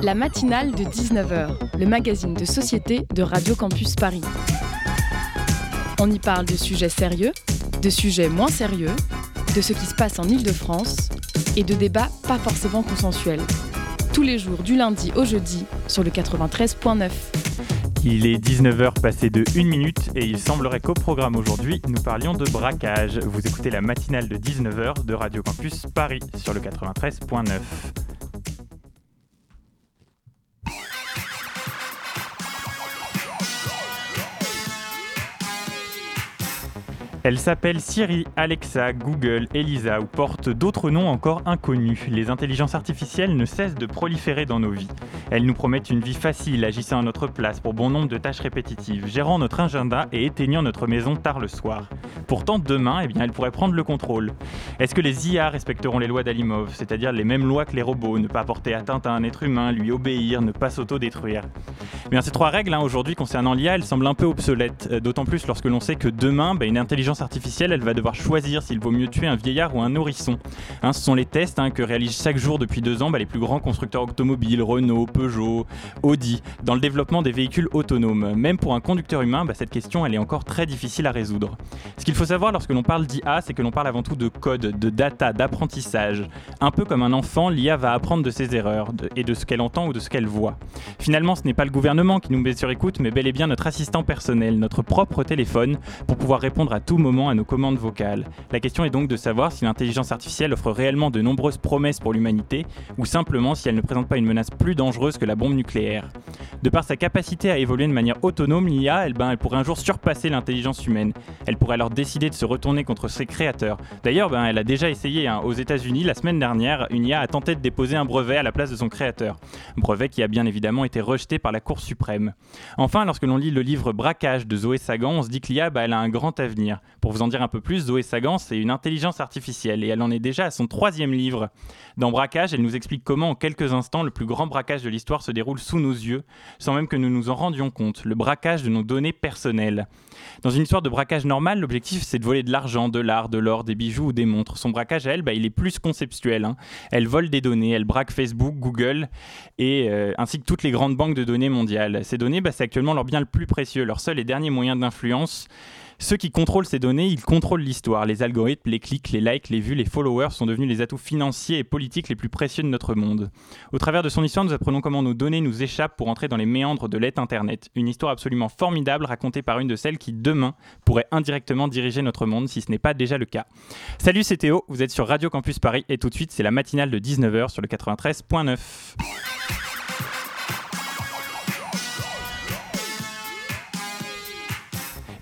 La matinale de 19h, le magazine de société de Radio Campus Paris. On y parle de sujets sérieux, de sujets moins sérieux, de ce qui se passe en Ile-de-France et de débats pas forcément consensuels. Tous les jours du lundi au jeudi sur le 93.9. Il est 19h passé de 1 minute et il semblerait qu'au programme aujourd'hui, nous parlions de braquage. Vous écoutez la matinale de 19h de Radio Campus Paris sur le 93.9. Elle s'appelle Siri, Alexa, Google, Elisa ou porte d'autres noms encore inconnus. Les intelligences artificielles ne cessent de proliférer dans nos vies. Elles nous promettent une vie facile, agissant à notre place pour bon nombre de tâches répétitives, gérant notre agenda et éteignant notre maison tard le soir. Pourtant, demain, eh bien, elles pourraient prendre le contrôle. Est-ce que les IA respecteront les lois d'Alimov, c'est-à-dire les mêmes lois que les robots, ne pas porter atteinte à un être humain, lui obéir, ne pas s'auto-détruire? Eh Bien, ces trois règles, hein, aujourd'hui, concernant l'IA, elles semblent un peu obsolètes, euh, d'autant plus lorsque l'on sait que demain, bah, une intelligence artificielle, elle va devoir choisir s'il vaut mieux tuer un vieillard ou un nourrisson. Hein, ce sont les tests hein, que réalisent chaque jour depuis deux ans bah, les plus grands constructeurs automobiles, Renault, Peugeot, Audi, dans le développement des véhicules autonomes. Même pour un conducteur humain, bah, cette question, est encore très difficile à résoudre. Ce qu'il faut savoir lorsque l'on parle d'IA, c'est que l'on parle avant tout de code, de data, d'apprentissage. Un peu comme un enfant, l'IA va apprendre de ses erreurs et de ce qu'elle entend ou de ce qu'elle voit. Finalement, ce n'est pas le gouvernement qui nous met sur écoute, mais bel et bien notre assistant personnel, notre propre téléphone, pour pouvoir répondre à tout à nos commandes vocales. La question est donc de savoir si l'intelligence artificielle offre réellement de nombreuses promesses pour l'humanité, ou simplement si elle ne présente pas une menace plus dangereuse que la bombe nucléaire. De par sa capacité à évoluer de manière autonome, l'IA, elle, ben, elle pourrait un jour surpasser l'intelligence humaine. Elle pourrait alors décider de se retourner contre ses créateurs. D'ailleurs, ben, elle a déjà essayé hein. aux États-Unis la semaine dernière, une IA a tenté de déposer un brevet à la place de son créateur. Brevet qui a bien évidemment été rejeté par la Cour suprême. Enfin, lorsque l'on lit le livre Braquage de Zoé Sagan, on se dit que l'IA, ben, elle a un grand avenir. Pour vous en dire un peu plus, Zoé Sagan, c'est une intelligence artificielle et elle en est déjà à son troisième livre. Dans Braquage, elle nous explique comment en quelques instants le plus grand braquage de l'histoire se déroule sous nos yeux, sans même que nous nous en rendions compte, le braquage de nos données personnelles. Dans une histoire de braquage normal, l'objectif c'est de voler de l'argent, de l'art, de l'or, des bijoux ou des montres. Son braquage elle, bah, il est plus conceptuel. Hein. Elle vole des données, elle braque Facebook, Google et euh, ainsi que toutes les grandes banques de données mondiales. Ces données, bah, c'est actuellement leur bien le plus précieux, leur seul et dernier moyen d'influence. Ceux qui contrôlent ces données, ils contrôlent l'histoire. Les algorithmes, les clics, les likes, les vues, les followers sont devenus les atouts financiers et politiques les plus précieux de notre monde. Au travers de son histoire, nous apprenons comment nos données nous échappent pour entrer dans les méandres de l'être Internet. Une histoire absolument formidable racontée par une de celles qui, demain, pourrait indirectement diriger notre monde si ce n'est pas déjà le cas. Salut, c'est Théo, vous êtes sur Radio Campus Paris et tout de suite, c'est la matinale de 19h sur le 93.9.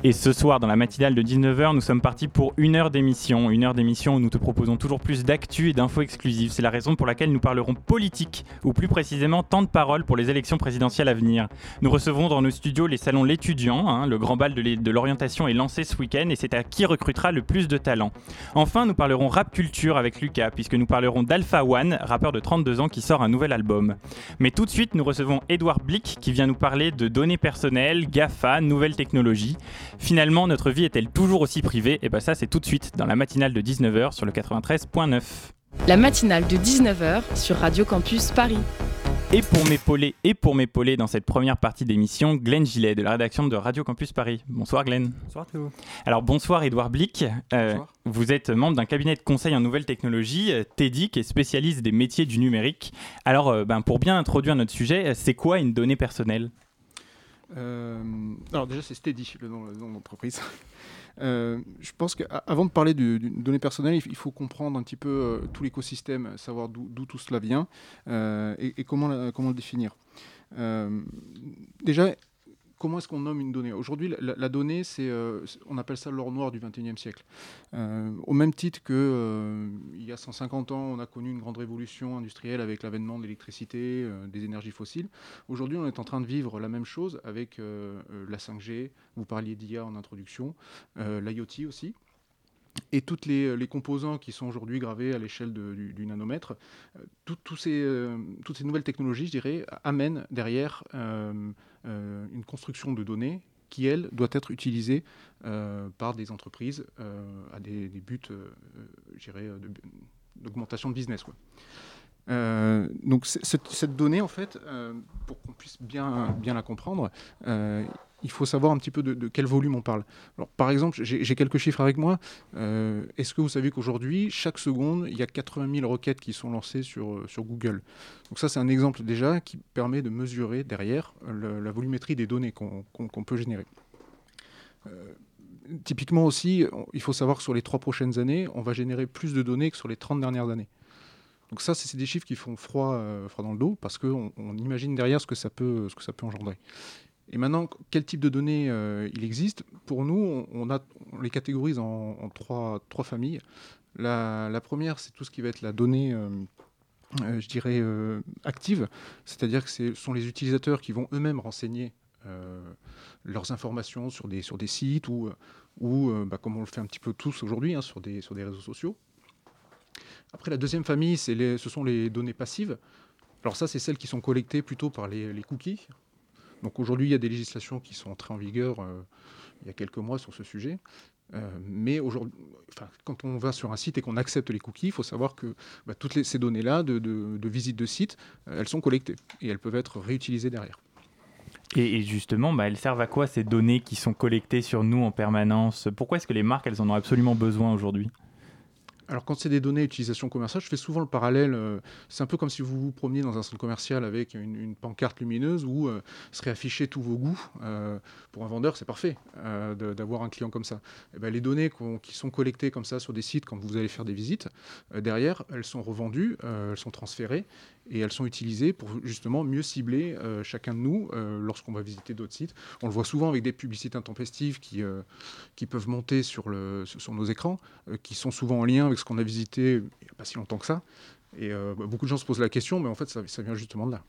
Et ce soir, dans la matinale de 19h, nous sommes partis pour une heure d'émission. Une heure d'émission où nous te proposons toujours plus d'actu et d'infos exclusives. C'est la raison pour laquelle nous parlerons politique, ou plus précisément temps de parole pour les élections présidentielles à venir. Nous recevons dans nos studios les salons L'étudiant. Hein, le grand bal de l'orientation est lancé ce week-end et c'est à qui recrutera le plus de talent. Enfin, nous parlerons rap culture avec Lucas, puisque nous parlerons d'Alpha One, rappeur de 32 ans qui sort un nouvel album. Mais tout de suite, nous recevons Edouard Blick qui vient nous parler de données personnelles, GAFA, nouvelles technologies. Finalement, notre vie est-elle toujours aussi privée? Et eh bien ça, c'est tout de suite dans la matinale de 19h sur le 93.9. La matinale de 19h sur Radio Campus Paris. Et pour m'épauler et pour m'épauler dans cette première partie d'émission, Glenn Gillet de la rédaction de Radio Campus Paris. Bonsoir Glenn. Bonsoir Théo. Alors bonsoir Edouard Blick. Euh, vous êtes membre d'un cabinet de conseil en nouvelles technologies, euh, TEDIC, qui est spécialiste des métiers du numérique. Alors euh, ben, pour bien introduire notre sujet, c'est quoi une donnée personnelle? Euh, alors déjà, c'est Steady, le nom, de l'entreprise. Euh, je pense qu'avant de parler de, données personnelles, il faut comprendre un petit peu euh, tout l'écosystème, savoir d'où tout cela vient et, et, comment, comment le définir. déjà, comment est-ce qu'on nomme une donnée? Aujourd'hui, la, donnée, c'est, euh, on appelle ça l'or noir du 21e siècle. Euh, au même titre que euh, il y a 150 ans, on a connu une grande révolution industrielle avec l'avènement de l'électricité, des énergies fossiles. Aujourd'hui, on est en train de vivre la même chose avec la 5G. Vous parliez d'IA en introduction, l'IoT aussi et toutes les, composants qui sont aujourd'hui gravés à l'échelle du, nanomètre, toutes ces nouvelles technologies, je dirais, amènent derrière une construction de données qui, elle, doit être utilisée euh, par des entreprises euh, à des, buts, d'augmentation de business. Quoi. donc cette, donnée, en fait, pour qu'on puisse bien, bien la comprendre, il faut savoir un petit peu de, quel volume on parle. Par exemple, j'ai quelques chiffres avec moi. Euh, est-ce que vous savez qu'aujourd'hui, chaque seconde, il y a 80 000 requêtes qui sont lancées sur, euh, Google? Donc ça, c'est un exemple déjà qui permet de mesurer derrière la volumétrie des données qu'on peut générer. Euh, typiquement aussi, il faut savoir que sur les trois prochaines années, on va générer plus de données que sur les 30 dernières années. Donc ça, c'est des chiffres qui font froid, dans le dos parce qu'on on imagine derrière ce que ça peut engendrer. Et maintenant, quel type de données euh, il existe? Pour nous, on, les catégorise en, trois, familles. La, première, c'est tout ce qui va être la donnée, euh, euh, je dirais, active, c'est-à-dire que ce sont les utilisateurs qui vont eux-mêmes renseigner leurs informations sur des, sites ou, bah, comme on le fait un petit peu tous aujourd'hui, hein, sur, des, réseaux sociaux. Après, la deuxième famille, ce sont les données passives. Alors ça, c'est celles qui sont collectées plutôt par les cookies. Donc aujourd'hui, il y a des législations qui sont entrées en vigueur euh, il y a quelques mois sur ce sujet. Euh, mais aujourd'hui, quand on va sur un site et qu'on accepte les cookies, il faut savoir que bah, toutes ces données-là de, visite de site, euh, elles sont collectées et elles peuvent être réutilisées derrière. Et, justement, bah, elles servent à quoi ces données qui sont collectées sur nous en permanence? Pourquoi est-ce que les marques, elles en ont absolument besoin aujourd'hui? Alors quand c'est des données d'utilisation commerciale, je fais souvent le parallèle. Euh, c'est un peu comme si vous vous promeniez dans un centre commercial avec une, pancarte lumineuse où euh, seraient affichés tous vos goûts. Euh, pour un vendeur, c'est parfait d'avoir un client comme ça. Eh ben, les données qui sont collectées comme ça sur des sites quand vous allez faire des visites, derrière, elles sont revendues, elles sont transférées et elles sont utilisées pour justement mieux cibler chacun de nous lorsqu'on va visiter d'autres sites. On le voit souvent avec des publicités intempestives qui, qui peuvent monter sur, le, sur nos écrans, qui sont souvent en lien avec ce qu'on a visité il n'y a pas si longtemps que ça. Et euh, beaucoup de gens se posent la question, mais en fait, ça, vient justement de là.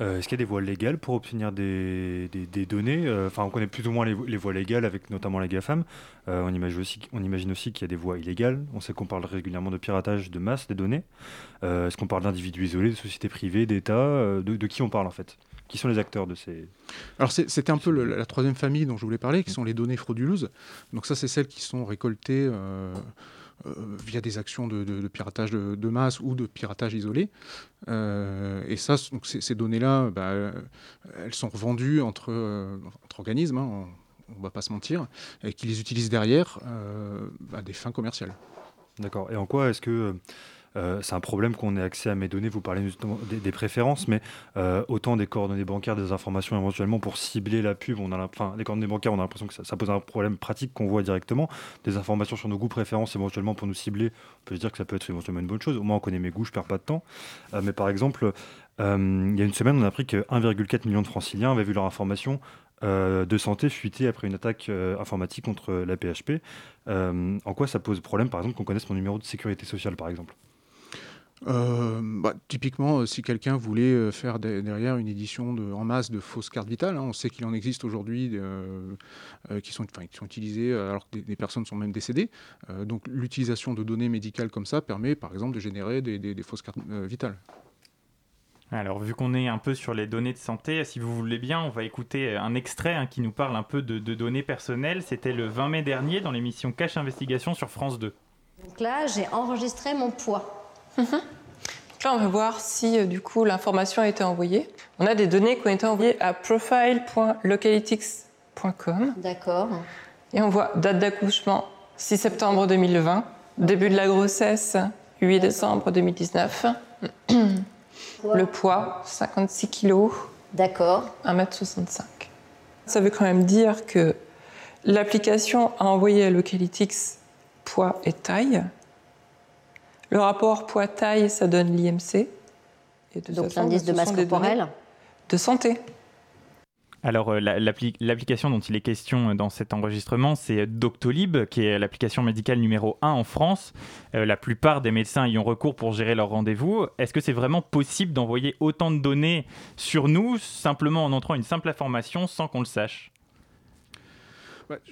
Euh, est-ce qu'il y a des voies légales pour obtenir des, des, données euh, Enfin, on connaît plus ou moins les, voies légales avec notamment la GAFAM. on, imagine aussi, on imagine aussi qu'il y a des voies illégales. On sait qu'on parle régulièrement de piratage de masse des données. Est-ce qu'on parle d'individus isolés, de sociétés privées, d'États de, qui on parle en fait? Qui sont les acteurs de ces... Alors c'était un peu la troisième famille dont je voulais parler, qui sont les données frauduleuses. Donc ça, c'est celles qui sont récoltées euh, euh, via des actions de, piratage de, masse ou de piratage isolé. Euh, et ça, donc ces, données-là, bah, elles sont revendues entre, entre organismes, hein, on ne va pas se mentir, et qui les utilisent derrière à des fins commerciales. D'accord. Et en quoi est-ce que euh, c'est un problème qu'on ait accès à mes données. Vous parlez des, préférences, mais euh, autant des coordonnées bancaires, des informations éventuellement pour cibler la pub. On a, enfin, les coordonnées bancaires, on a l'impression que ça, pose un problème pratique qu'on voit directement. Des informations sur nos goûts, préférences, éventuellement pour nous cibler. On peut se dire que ça peut être éventuellement une bonne chose. Au moins, on connaît mes goûts, je perds pas de temps. Euh, mais par exemple, il y a une semaine, on a appris que 1,4 million de franciliens avaient vu leur information de santé fuiter après une attaque informatique contre la PHP. en quoi ça pose problème, par exemple, qu'on connaisse mon numéro de sécurité sociale, par exemple? Euh, bah, typiquement, euh, si quelqu'un voulait euh, faire derrière une édition de, en masse de fausses cartes vitales, hein, on sait qu'il en existe aujourd'hui qui, sont, qui sont utilisées alors que des, personnes sont même décédées. donc l'utilisation de données médicales comme ça permet par exemple de générer des, fausses cartes vitales. Alors, vu qu'on est un peu sur les données de santé, si vous voulez bien, on va écouter un extrait hein, qui nous parle un peu de, de données personnelles. C'était le 20 mai dernier dans l'émission Cache Investigation sur France 2. Donc là, j'ai enregistré mon poids. Là, on va voir si euh, du coup l'information a été envoyée. On a des données qui ont été envoyées à profile.localytics.com. D'accord. Et on voit date d'accouchement 6 septembre 2020, début de la grossesse 8 décembre 2019. Le poids 56 kg. D'accord. 1m65. Ça veut quand même dire que l'application a envoyé à Localytics poids et taille le rapport poids-taille, ça donne l'IMC. Donc l'indice de masse corporelle De santé. Alors, euh, l'application dont il est question dans cet enregistrement, c'est Doctolib, qui est l'application médicale numéro 1 en France. Euh, la plupart des médecins y ont recours pour gérer leurs rendez-vous. Est-ce que c'est vraiment possible d'envoyer autant de données sur nous, simplement en entrant une simple information sans qu'on le sache?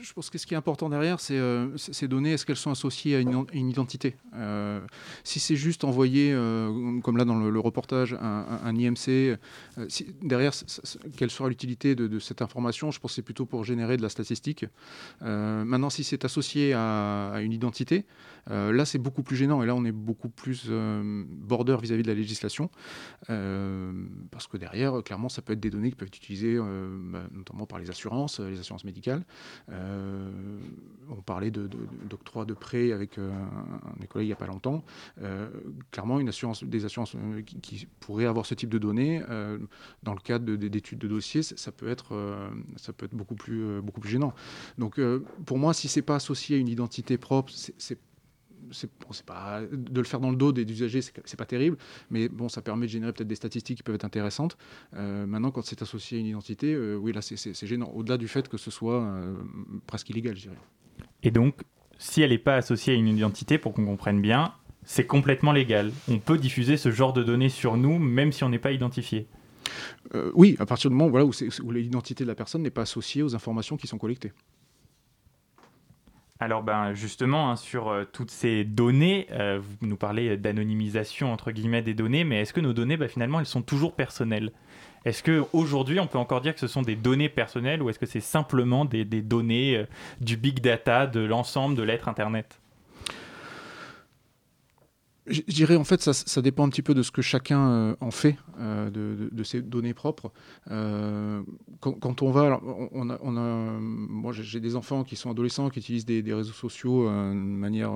Je pense que ce qui est important derrière, c'est euh, ces données, est-ce qu'elles sont associées à une, identité euh, Si c'est juste envoyer, euh, comme là dans le, reportage, un, IMC, derrière, quelle sera l'utilité de, cette information Je pense que c'est plutôt pour générer de la statistique. maintenant, si c'est associé à, une identité, là, c'est beaucoup plus gênant. Et là, on est beaucoup plus border vis-à-vis de la législation. parce que derrière, clairement, ça peut être des données qui peuvent être utilisées bah, notamment par les assurances, les assurances médicales. Euh, on parlait d'octroi de, de, prêts avec euh, un, des collègues il n'y a pas longtemps. Euh, clairement, une assurance, des assurances qui, pourraient avoir ce type de données, dans le cadre d'études de, dossiers, ça peut être, ça peut être beaucoup, plus, beaucoup plus gênant. Donc, pour moi, si ce n'est pas associé à une identité propre, c'est c'est pas de le faire dans le dos des usagers, c'est pas terrible, mais bon, ça permet de générer peut-être des statistiques qui peuvent être intéressantes. Euh, maintenant, quand c'est associé à une identité, euh, oui, là, c'est gênant. Au-delà du fait que ce soit euh, presque illégal, je dirais. Et donc, si elle n'est pas associée à une identité, pour qu'on comprenne bien, c'est complètement légal. On peut diffuser ce genre de données sur nous, même si on n'est pas identifié. oui, à partir du moment voilà, où l'identité de la personne n'est pas associée aux informations qui sont collectées. Alors ben justement hein, sur euh, toutes ces données, euh, vous nous parlez d'anonymisation entre guillemets des données, mais est-ce que nos données ben, finalement elles sont toujours personnelles? Est-ce qu'aujourd'hui on peut encore dire que ce sont des données personnelles ou est-ce que c'est simplement des, données euh, du big data de l'ensemble de l'être Internet? Je dirais en fait ça, dépend un petit peu de ce que chacun euh, en fait euh, de, ses données propres. Euh, quand, on va, moi j'ai des enfants qui sont adolescents qui utilisent des, réseaux sociaux de manière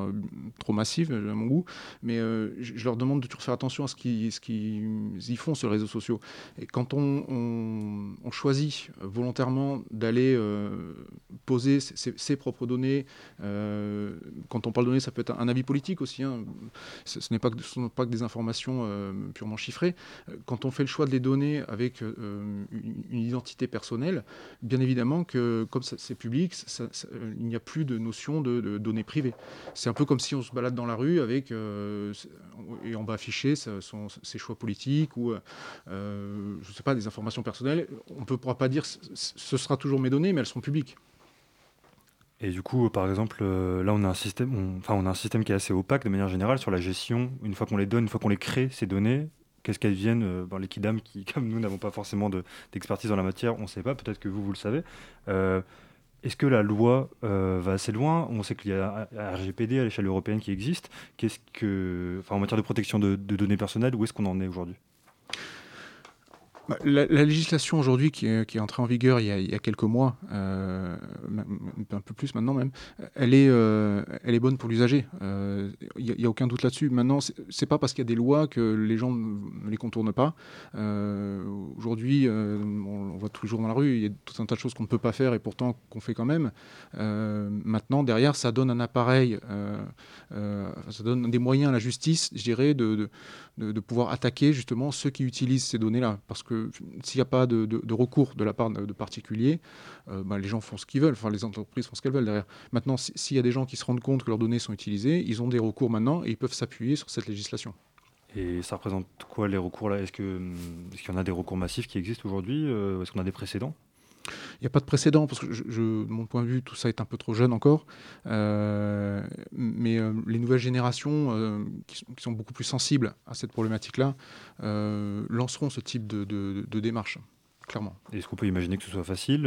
trop massive à mon goût, mais je, leur demande de toujours faire attention à ce qu'ils y font sur les réseaux sociaux. Et quand on, on, choisit volontairement d'aller poser ses, propres données, quand on parle de données, ça peut être un, avis politique aussi. Hein, ce n'est pas, pas que des informations euh, purement chiffrées. Euh, quand on fait le choix de les donner avec euh, une, identité personnelle, bien évidemment que comme c'est public, il n'y a plus de notion de, données privées. C'est un peu comme si on se balade dans la rue avec et on va afficher ses choix politiques ou je sais pas des informations personnelles. On ne pourra pas dire ce sera toujours mes données, mais elles sont publiques. Et du coup, par exemple, euh, là, on a un système, enfin, on a un système qui est assez opaque de manière générale sur la gestion. Une fois qu'on les donne, une fois qu'on les crée, ces données, qu'est-ce qu'elles viennent euh, ben, Les kidam qui, comme nous, n'avons pas forcément d'expertise dans la matière, on ne sait pas. Peut-être que vous, vous le savez. Euh, est-ce que la loi va assez loin? On sait qu'il y a un RGPD à l'échelle européenne qui existe. Qu'est-ce que, enfin, en matière de protection de, de données personnelles, où est-ce qu'on en est aujourd'hui? Bah, la, législation aujourd'hui qui, est entrée en vigueur il y a, quelques mois, euh, un peu plus maintenant même, elle est, euh, elle est bonne pour l'usager. Euh, il n'y a, aucun doute là-dessus. Maintenant, c'est pas parce qu'il y a des lois que les gens ne les contournent pas. aujourd'hui, on, voit tous les jours dans la rue, il y a tout un tas de choses qu'on ne peut pas faire et pourtant qu'on fait quand même. maintenant, derrière, ça donne un appareil, ça donne des moyens à la justice, je dirais, de, de, de pouvoir attaquer justement ceux qui utilisent ces données-là. Parce que s'il n'y a pas de, recours de la part de, particuliers, euh, bah, les gens font ce qu'ils veulent, enfin les entreprises font ce qu'elles veulent derrière. Maintenant, s'il y a des gens qui se rendent compte que leurs données sont utilisées, ils ont des recours maintenant et ils peuvent s'appuyer sur cette législation. Et ça représente quoi les recours là? Est-ce qu'il y en a des recours massifs qui existent aujourd'hui? Euh, Est-ce qu'on a des précédents? Il n'y a pas de précédent, parce que de mon point de vue, tout ça est un peu trop jeune encore. Euh, mais euh, les nouvelles générations, euh, qui, sont beaucoup plus sensibles à cette problématique-là, lanceront ce type de, démarche. Clairement. Est-ce qu'on peut imaginer que ce soit facile,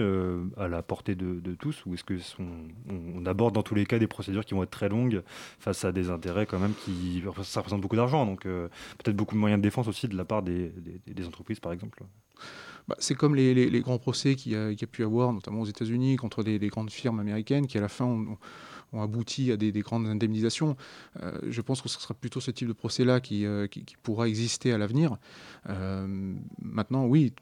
à la portée de, tous, ou est-ce que on, aborde dans tous les cas des procédures qui vont être très longues face à des intérêts quand même qui ça représente beaucoup d'argent, donc peut-être beaucoup de moyens de défense aussi de la part des entreprises par exemple. Bah, c'est comme les, grands procès qu'il y, a, pu avoir, notamment aux États-Unis, contre des, grandes firmes américaines qui, à la fin, ont, abouti à des, grandes indemnisations. Euh, je pense que ce sera plutôt ce type de procès-là qui, euh, pourra exister à l'avenir. Euh, maintenant, oui,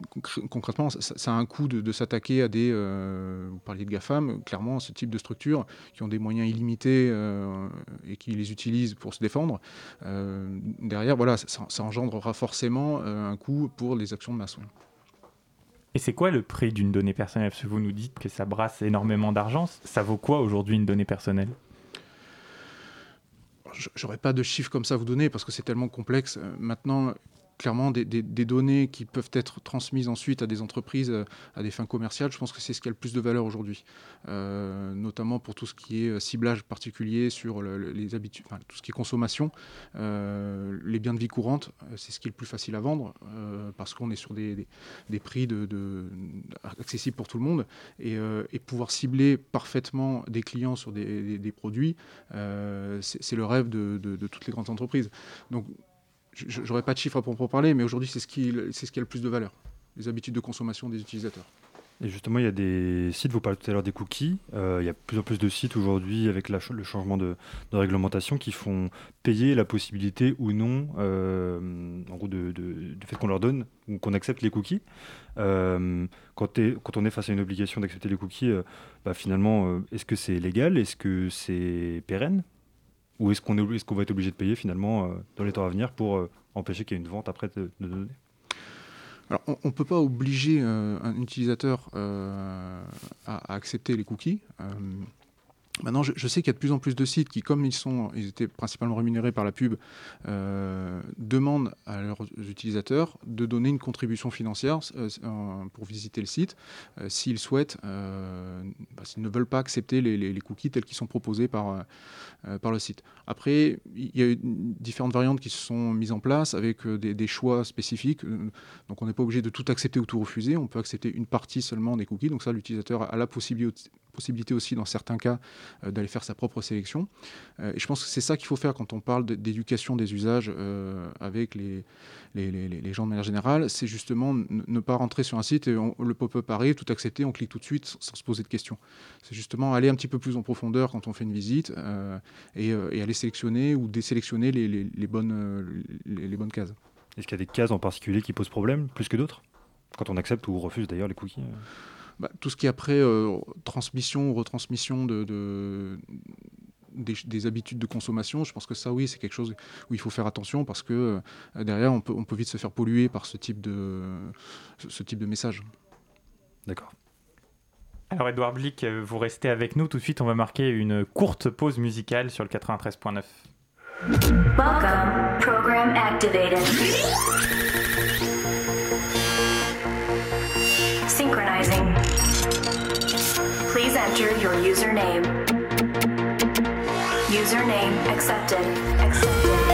concrètement, ça, a un coût de, s'attaquer à des. vous parliez de GAFAM, clairement, ce type de structures qui ont des moyens illimités et qui les utilisent pour se défendre. derrière, voilà, ça, ça, engendrera forcément un coût pour les actions de masse. Et c'est quoi le prix d'une donnée personnelle? Parce que vous nous dites que ça brasse énormément d'argent. Ça vaut quoi aujourd'hui une donnée personnelle? J'aurais pas de chiffres comme ça à vous donner parce que c'est tellement complexe. Euh, maintenant, clairement des, données qui peuvent être transmises ensuite à des entreprises à des fins commerciales, je pense que c'est ce qui a le plus de valeur aujourd'hui, notamment pour tout ce qui est ciblage particulier sur les habitudes, tout ce qui est consommation. les biens de vie courante, c'est ce qui est le plus facile à vendre parce qu'on est sur des, prix de, accessibles pour tout le monde et, pouvoir cibler parfaitement des clients sur des, produits, c'est le rêve de, de, toutes les grandes entreprises. Donc, j'aurais pas de chiffres pour, pour parler, mais aujourd'hui, c'est ce, qui, ce qui a le plus de valeur, les habitudes de consommation des utilisateurs. Et justement, il y a des sites, vous parlez tout à l'heure des cookies, euh, il y a plus en plus de sites aujourd'hui avec le changement de, réglementation qui font payer la possibilité ou non, euh, en gros, de, du fait qu'on leur donne ou qu'on accepte les cookies. Euh, quand, on est face à une obligation d'accepter les cookies, bah, finalement, est-ce que c'est légal? Est-ce que c'est pérenne? Ou est-ce qu'on est, qu'on va être obligé de payer finalement euh, dans les temps à venir pour euh, empêcher qu'il y ait une vente après de, données alors, on ne peut pas obliger euh, un utilisateur à, accepter les cookies. Maintenant, je, sais qu'il y a de plus en plus de sites qui, comme ils sont, ils étaient principalement rémunérés par la pub, euh, demandent à leurs utilisateurs de donner une contribution financière euh, pour visiter le site euh, s'ils souhaitent, bah, s'ils ne veulent pas accepter les, cookies tels qu'ils sont proposés par, par le site. Après, il y a eu différentes variantes qui se sont mises en place avec des, des choix spécifiques. Donc, on n'est pas obligé de tout accepter ou tout refuser. On peut accepter une partie seulement des cookies. Donc ça, l'utilisateur a la possibilité possibilité aussi dans certains cas euh, d'aller faire sa propre sélection. Euh, et je pense que c'est ça qu'il faut faire quand on parle d'éducation des usages euh, avec les, gens de manière générale, c'est justement ne pas rentrer sur un site et le pop-up arrive, tout accepter, on clique tout de suite sans se poser de questions. C'est justement aller un petit peu plus en profondeur quand on fait une visite et, aller sélectionner ou désélectionner les, bonnes cases. Est-ce qu'il y a des cases en particulier qui posent problème plus que d'autres? Quand on accepte ou refuse d'ailleurs les cookies bah, tout ce qui est après euh, transmission ou retransmission de, des, habitudes de consommation, je pense que ça, oui, c'est quelque chose où il faut faire attention parce que euh, derrière, on peut, on peut vite se faire polluer par ce type de, ce type de message. D'accord. Alors, Edouard Blick, vous restez avec nous. Tout de suite, on va marquer une courte pause musicale sur le 93.9. Welcome, program activated. Enter your username. Username accepted. Accepted.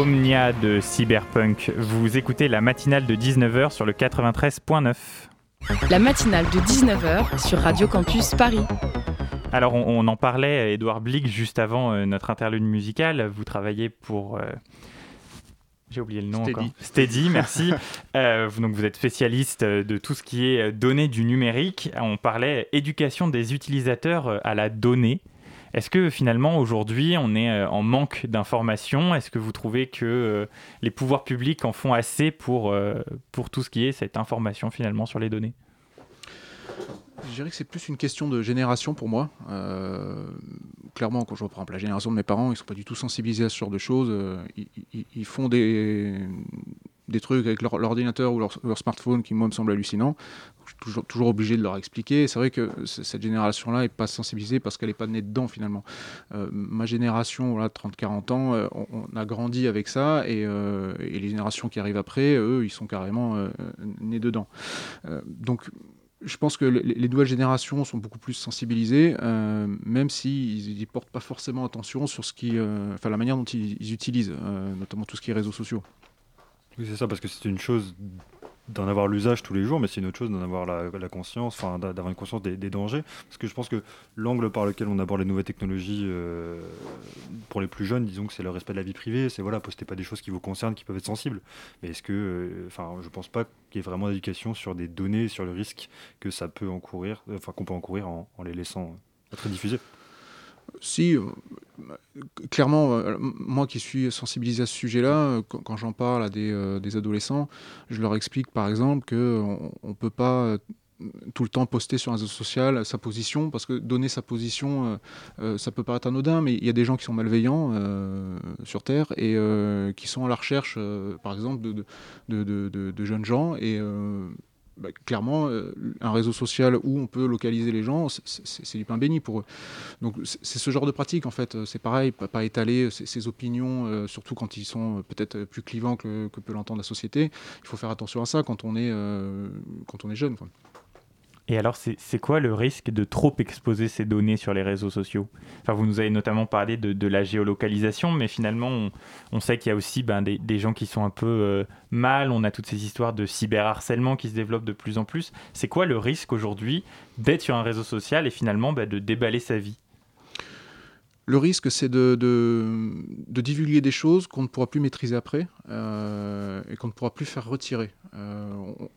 Omnia de Cyberpunk. Vous écoutez la matinale de 19h sur le 93.9. La matinale de 19h sur Radio Campus Paris. Alors on, en parlait, Edouard Blick, juste avant euh, notre interlude musical. Vous travaillez pour... Euh, j'ai oublié le nom Steady. encore. Steady, merci. Euh, donc vous êtes spécialiste de tout ce qui est données du numérique. On parlait éducation des utilisateurs à la donnée. Est-ce que finalement aujourd'hui on est euh, en manque d'informations? Est-ce que vous trouvez que euh, les pouvoirs publics en font assez pour, euh, pour tout ce qui est cette information finalement sur les données? Je dirais que c'est plus une question de génération pour moi. clairement, quand je reprends la génération de mes parents, ils ne sont pas du tout sensibilisés à ce genre de choses. ils, font des, des trucs avec leur, ordinateur ou leur, smartphone qui, moi, me semblent hallucinants. Toujours, obligé de leur expliquer. C'est vrai que cette génération-là n'est pas sensibilisée parce qu'elle n'est pas née dedans, finalement. Euh, ma génération, voilà, 30-40 ans, euh, on, a grandi avec ça euh, et, les générations qui arrivent après, eux, ils sont carrément nés dedans. donc, je pense que les nouvelles générations sont beaucoup plus sensibilisées, même s'ils ne portent pas forcément attention sur ce qui, enfin, la manière dont ils, ils utilisent, notamment tout ce qui est réseaux sociaux. Oui, c'est ça, parce que c'est une chose d'en avoir l'usage tous les jours, mais c'est une autre chose d'en avoir la, conscience, enfin d'avoir une conscience des, dangers. Parce que je pense que l'angle par lequel on aborde les nouvelles technologies euh, pour les plus jeunes, disons que c'est le respect de la vie privée, c'est voilà, postez pas des choses qui vous concernent, qui peuvent être sensibles. Mais est-ce que, euh, enfin, je pense pas qu'il y ait vraiment d'éducation sur des données, sur le risque que ça peut encourir, euh, enfin qu'on peut encourir en, les laissant être diffusés. Si, euh, clairement, euh, moi qui suis sensibilisé à ce sujet-là, euh, quand, j'en parle à des, adolescents, je leur explique par exemple qu'on ne peut pas tout le temps poster sur un réseau social sa position, parce que donner sa position, ça peut paraître anodin, mais il y a des gens qui sont malveillants sur Terre et qui sont à la recherche, par exemple, de, de jeunes gens. Et bah, clairement, euh, un réseau social où on peut localiser les gens, c'est du pain béni pour eux. Donc c'est ce genre de pratique, en fait. C'est pareil, pas, étaler ses, opinions, euh, surtout quand ils sont peut-être plus clivants que, peut l'entendre la société. Il faut faire attention à ça quand on est, euh, quand on est jeune. Et alors, c'est quoi le risque de trop exposer ces données sur les réseaux sociaux? Enfin, vous nous avez notamment parlé de, la géolocalisation, mais finalement, on, sait qu'il y a aussi ben, des, gens qui sont un peu euh, mal. On a toutes ces histoires de cyberharcèlement qui se développent de plus en plus. C'est quoi le risque aujourd'hui d'être sur un réseau social et finalement ben, de déballer sa vie? Le risque, c'est de, de, divulguer des choses qu'on ne pourra plus maîtriser après euh, et qu'on ne pourra plus faire retirer. Euh, on,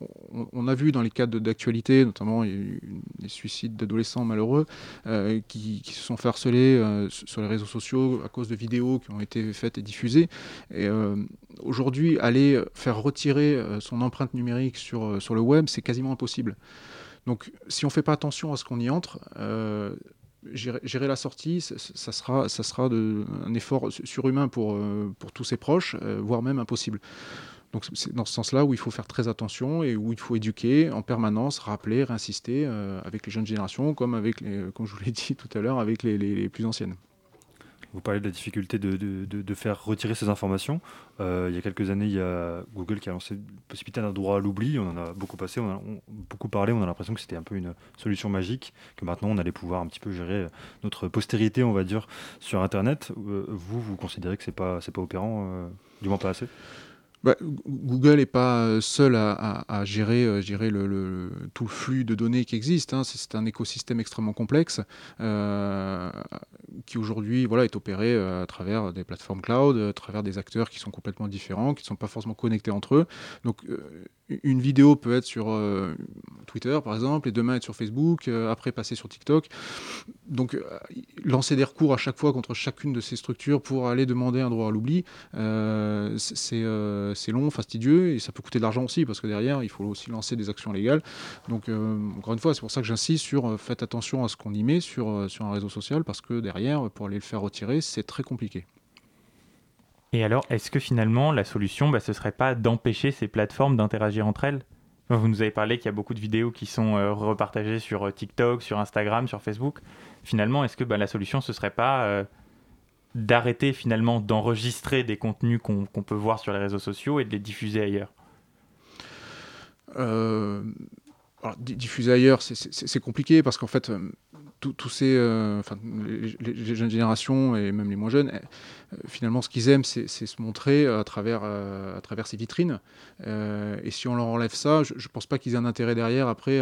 a vu dans les cas d'actualité, notamment des suicides d'adolescents malheureux euh, qui, se sont fait harceler sur les réseaux sociaux à cause de vidéos qui ont été faites et diffusées. Et aujourd'hui, aller faire retirer son empreinte numérique sur, le web, c'est quasiment impossible. Donc, si on ne fait pas attention à ce qu'on y entre, gérer la sortie, ça sera, un effort surhumain pour, euh, tous ses proches, euh, voire même impossible. Donc c'est dans ce sens-là où il faut faire très attention et où il faut éduquer en permanence, rappeler, réinsister euh, avec les jeunes générations, comme avec les, comme je vous l'ai dit tout à l'heure, avec les plus anciennes. Vous parlez de la difficulté de, faire retirer ces informations. Euh, il y a quelques années, il y a Google qui a lancé la possibilité d'un droit à l'oubli. On en a beaucoup passé, on a beaucoup parlé. On a l'impression que c'était un peu une solution magique, que maintenant on allait pouvoir un petit peu gérer notre postérité, on va dire, sur Internet. Euh, vous, vous considérez que c'est pas, pas opérant, euh, du moins pas assez? Bah, Google n'est pas euh, seul à, gérer, euh, tout le flux de données qui existe. Hein. C'est un écosystème extrêmement complexe euh, qui aujourd'hui est opéré à travers des plateformes cloud, à travers des acteurs qui sont complètement différents, qui ne sont pas forcément connectés entre eux. Donc une vidéo peut être sur Twitter par exemple, et demain être sur Facebook, après passer sur TikTok. Donc lancer des recours à chaque fois contre chacune de ces structures pour aller demander un droit à l'oubli, c'est c'est long, fastidieux et ça peut coûter de l'argent aussi parce que derrière, il faut aussi lancer des actions légales. Donc, euh, encore une fois, c'est pour ça que j'insiste sur euh, faites attention à ce qu'on y met sur, euh, sur un réseau social parce que derrière, pour aller le faire retirer, c'est très compliqué. Et alors, est-ce que finalement, la solution, bah, ce serait pas d'empêcher ces plateformes d'interagir entre elles? Vous nous avez parlé qu'il y a beaucoup de vidéos qui sont repartagées sur TikTok, sur Instagram, sur Facebook. Finalement, est-ce que bah, la solution, ce serait pas d'arrêter finalement d'enregistrer des contenus qu'on peut voir sur les réseaux sociaux et de les diffuser ailleurs euh, Diffuser ailleurs, c'est compliqué parce qu'en fait, euh, tous ces, enfin, les, jeunes générations et même les moins jeunes, finalement, ce qu'ils aiment, c'est se montrer à travers, travers ces vitrines. et si on leur enlève ça, je ne pense pas qu'ils aient un intérêt derrière après.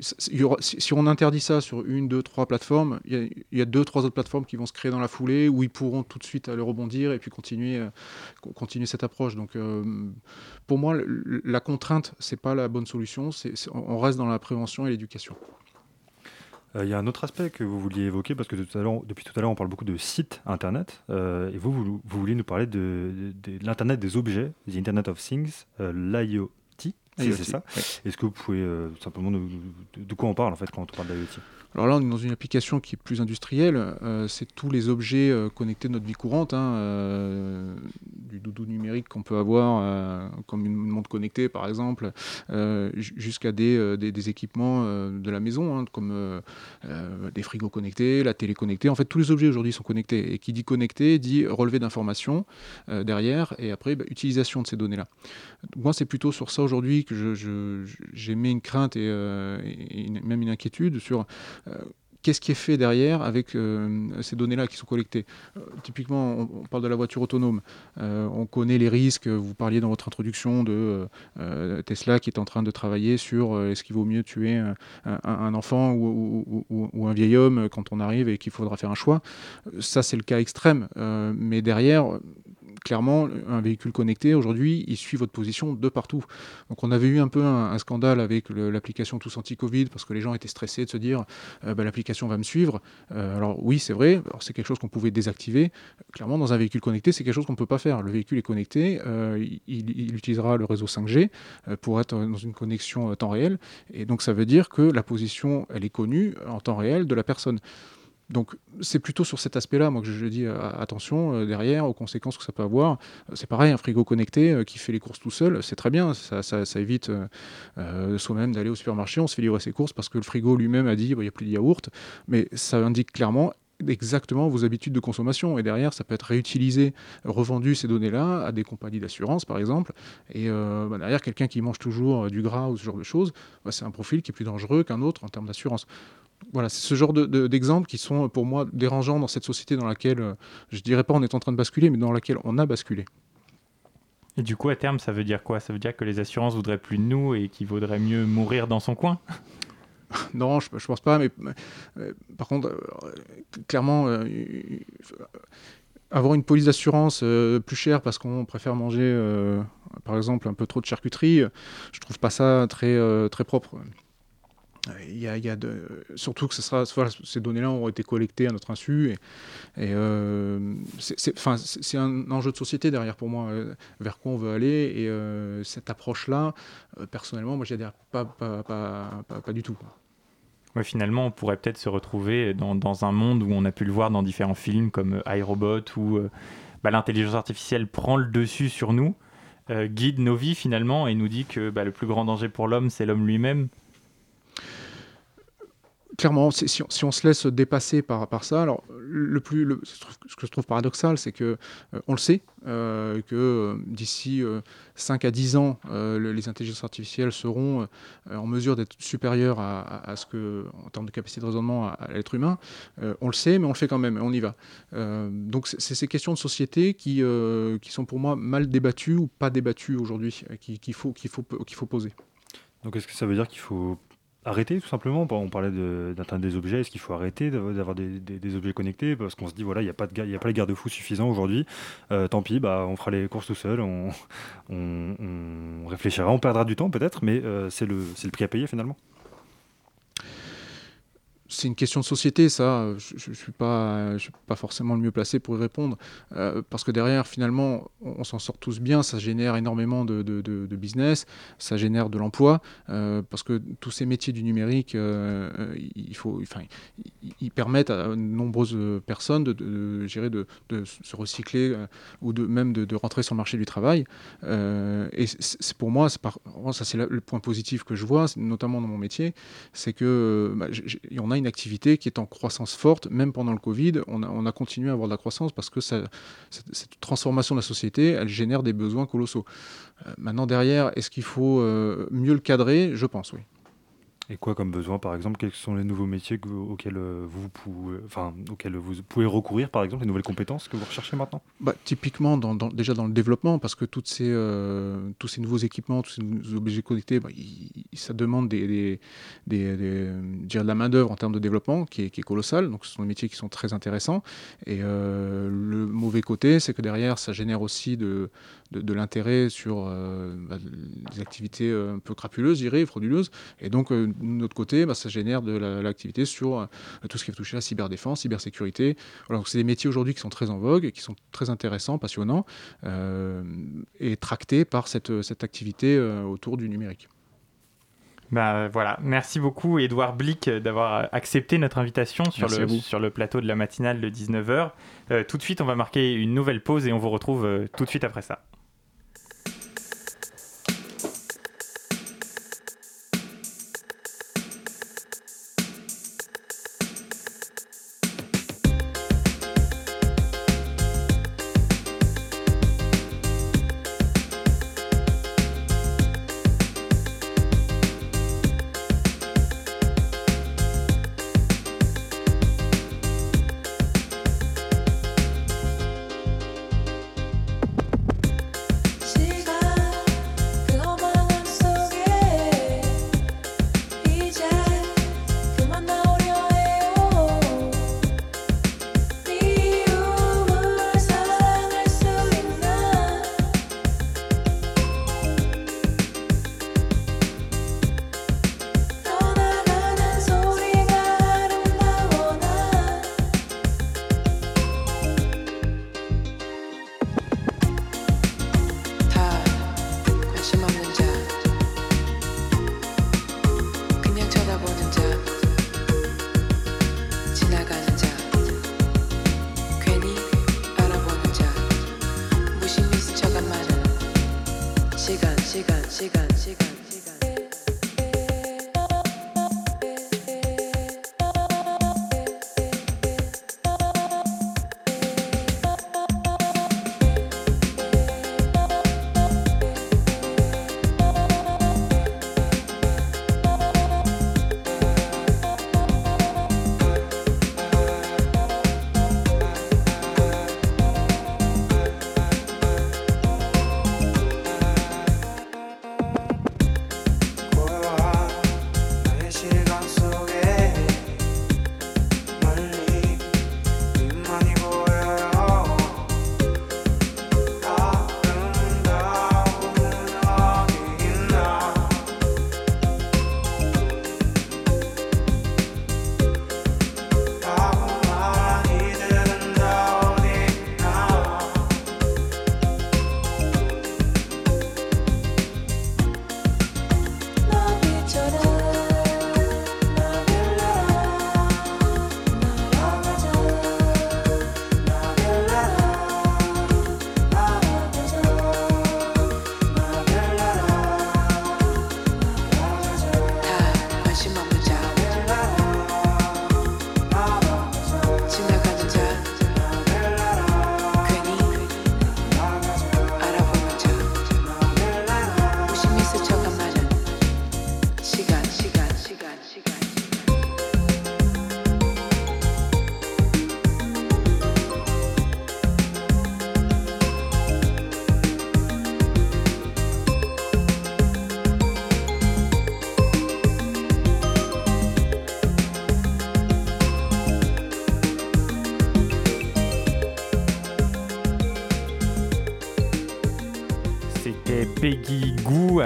si on interdit ça sur une, deux, trois plateformes, il y, a, deux, trois autres plateformes qui vont se créer dans la foulée où ils pourront tout de suite aller rebondir et puis continuer, continuer cette approche. Donc, pour moi, la contrainte, c'est pas la bonne solution. on reste dans la prévention et l'éducation. Euh, il y a un autre aspect que vous vouliez évoquer, parce que depuis tout à l'heure, on parle beaucoup de sites Internet, euh, et vous, vous, vouliez nous parler de, l'Internet des objets, the Internet of Things, euh, l'IoT, c'est ça? Est-ce que vous pouvez simplement nous, de, quoi on parle en fait quand on parle d'IoT? Alors là, on est dans une application qui est plus industrielle. Euh, c'est tous les objets euh, connectés de notre vie courante, hein, euh, du doudou numérique qu'on peut avoir, comme une montre connectée par exemple, jusqu'à des, équipements de la maison, hein, comme des frigos connectés, la télé connectée. En fait, tous les objets aujourd'hui sont connectés. Et qui dit connecté dit relevé d'informations derrière, et après bah, utilisation de ces données-là. Moi, c'est plutôt sur ça aujourd'hui que j'ai mis une crainte et, même une inquiétude sur qu'est-ce qui est fait derrière avec euh, ces données-là qui sont collectées? Euh, Typiquement, on, parle de la voiture autonome. on connaît les risques. Vous parliez dans votre introduction de Tesla qui est en train de travailler sur est-ce qu'il vaut mieux tuer un, enfant ou, ou, un vieil homme quand on arrive et qu'il faudra faire un choix? Ça, c'est le cas extrême. mais derrière, clairement, un véhicule connecté, aujourd'hui, il suit votre position de partout. Donc on avait eu un peu un, scandale avec l'application Tous Anti-Covid, parce que les gens étaient stressés de se dire, euh, bah, l'application va me suivre. Euh, alors oui, c'est vrai, c'est quelque chose qu'on pouvait désactiver. Clairement, dans un véhicule connecté, c'est quelque chose qu'on ne peut pas faire. Le véhicule est connecté, euh, il, utilisera le réseau 5G pour être dans une connexion temps réel. Et donc ça veut dire que la position, elle est connue en temps réel de la personne. Donc c'est plutôt sur cet aspect-là, moi, que je, dis euh, attention euh, derrière aux conséquences que ça peut avoir. C'est pareil, un frigo connecté euh, qui fait les courses tout seul, c'est très bien, ça, évite soi-même d'aller au supermarché, on se fait livrer ses courses parce que le frigo lui-même a dit bah, il n'y a plus de yaourt, mais ça indique clairement exactement vos habitudes de consommation. Et derrière, ça peut être réutilisé, revendu ces données-là à des compagnies d'assurance, par exemple. Et bah, derrière, quelqu'un qui mange toujours du gras ou ce genre de choses, bah, c'est un profil qui est plus dangereux qu'un autre en termes d'assurance voilà, c'est ce genre d'exemples qui sont pour moi dérangeants dans cette société dans laquelle, euh, je dirais pas on est en train de basculer, mais dans laquelle on a basculé. Et du coup, à terme, ça veut dire quoi? Ça veut dire que les assurances voudraient plus de nous et qu'il vaudrait mieux mourir dans son coin? Non, je, ne pense pas, mais euh, par contre, euh, clairement, avoir une police d'assurance plus chère parce qu'on préfère manger, par exemple, un peu trop de charcuterie, je trouve pas ça très, très propre. Il y a, surtout que ces données-là ont été collectées à notre insu. Et, euh, c'est un enjeu de société derrière pour moi, euh, vers quoi on veut aller. Et euh, cette approche-là, personnellement, moi, j'y adhère pas, du tout. Ouais, finalement, on pourrait peut-être se retrouver dans, dans, un monde où on a pu le voir dans différents films comme iRobot, où bah, l'intelligence artificielle prend le dessus sur nous, guide nos vies finalement et nous dit que bah, le plus grand danger pour l'homme, c'est l'homme lui-même clairement, si on, se laisse dépasser par, ça, alors le plus, ce que je trouve paradoxal, c'est que euh, on le sait, euh, que euh, d'ici 5 à 10 ans, les intelligences artificielles seront en mesure d'être supérieures à, ce que, en termes de capacité de raisonnement, à, l'être humain. on le sait, mais on le fait quand même, on y va. donc c'est ces questions de société qui, sont pour moi mal débattues ou pas débattues aujourd'hui, qu'il faut, faut, qu'il faut poser. Donc est-ce que ça veut dire qu'il faut arrêter tout simplement. On parlait d'atteindre des objets. Est-ce qu'il faut arrêter d'avoir des, objets connectés? Parce qu'on se dit, voilà, il n'y a, pas de, a pas les garde-fous suffisants aujourd'hui. Euh, tant pis, bah, on fera les courses tout seul, on, réfléchira, on perdra du temps peut-être, mais euh, c'est le prix à payer finalement c'est une question de société, ça. Je ne suis, pas, je suis pas forcément le mieux placé pour y répondre. Euh, parce que derrière, finalement, on, s'en sort tous bien. Ça génère énormément de, business, ça génère de l'emploi. Euh, parce que tous ces métiers du numérique, euh, il faut, enfin, ils, permettent à nombreuses personnes de, de, se recycler ou de, même de, rentrer sur le marché du travail. et c'est pour moi, ça c'est le point positif que je vois, notamment dans mon métier, c'est que bah, on a une activité qui est en croissance forte, même pendant le Covid, on a, on a continué à avoir de la croissance parce que cette, transformation de la société, elle génère des besoins colossaux. Euh, maintenant, derrière, est-ce qu'il faut euh, mieux le cadrer? Je pense, oui. Et quoi comme besoin, par exemple Quels sont les nouveaux métiers auxquels, vous pouvez, enfin, auxquels vous pouvez recourir, par exemple, les nouvelles compétences que vous recherchez maintenant? Bah, Typiquement, dans, déjà dans le développement, parce que ces, tous ces nouveaux équipements, tous ces objets connectés, bah, ça demande de la main-d'œuvre en termes de développement qui est, qui est colossal. Donc, ce sont des métiers qui sont très intéressants. Et le mauvais côté, c'est que derrière, ça génère aussi de, de, l'intérêt sur euh, bah, des activités euh, un peu crapuleuses, je frauduleuses. Et donc, euh, de notre côté, bah, ça génère de l'activité sur tout ce qui va toucher la cyberdéfense, cybersécurité. Voilà, c'est des métiers aujourd'hui qui sont très en vogue et qui sont très intéressants, passionnants et tractés par cette, cette activité autour du numérique. Bah, voilà. Merci beaucoup, Edouard Blick, d'avoir accepté notre invitation sur le, sur le plateau de la matinale de 19h. tout de suite, on va marquer une nouvelle pause et on vous retrouve tout de suite après ça.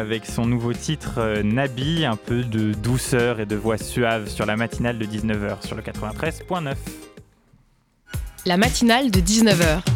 Avec son nouveau titre euh, Nabi, un peu de douceur et de voix suave sur la matinale de 19h sur le 93.9. La matinale de 19h.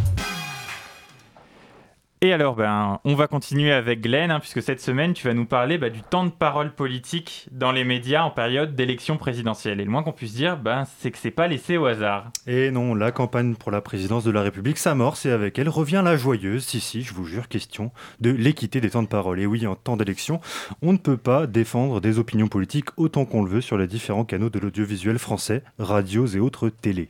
Et alors, ben, on va continuer avec Glenn, hein, puisque cette semaine, tu vas nous parler bah, du temps de parole politique dans les médias en période d'élection présidentielle. Et le moins qu'on puisse dire, ben, c'est que c'est pas laissé au hasard. Et non, la campagne pour la présidence de la République s'amorce et avec elle revient la joyeuse, si si, je vous jure, question de l'équité des temps de parole. Et oui, en temps d'élection, on ne peut pas défendre des opinions politiques autant qu'on le veut sur les différents canaux de l'audiovisuel français, radios et autres télés.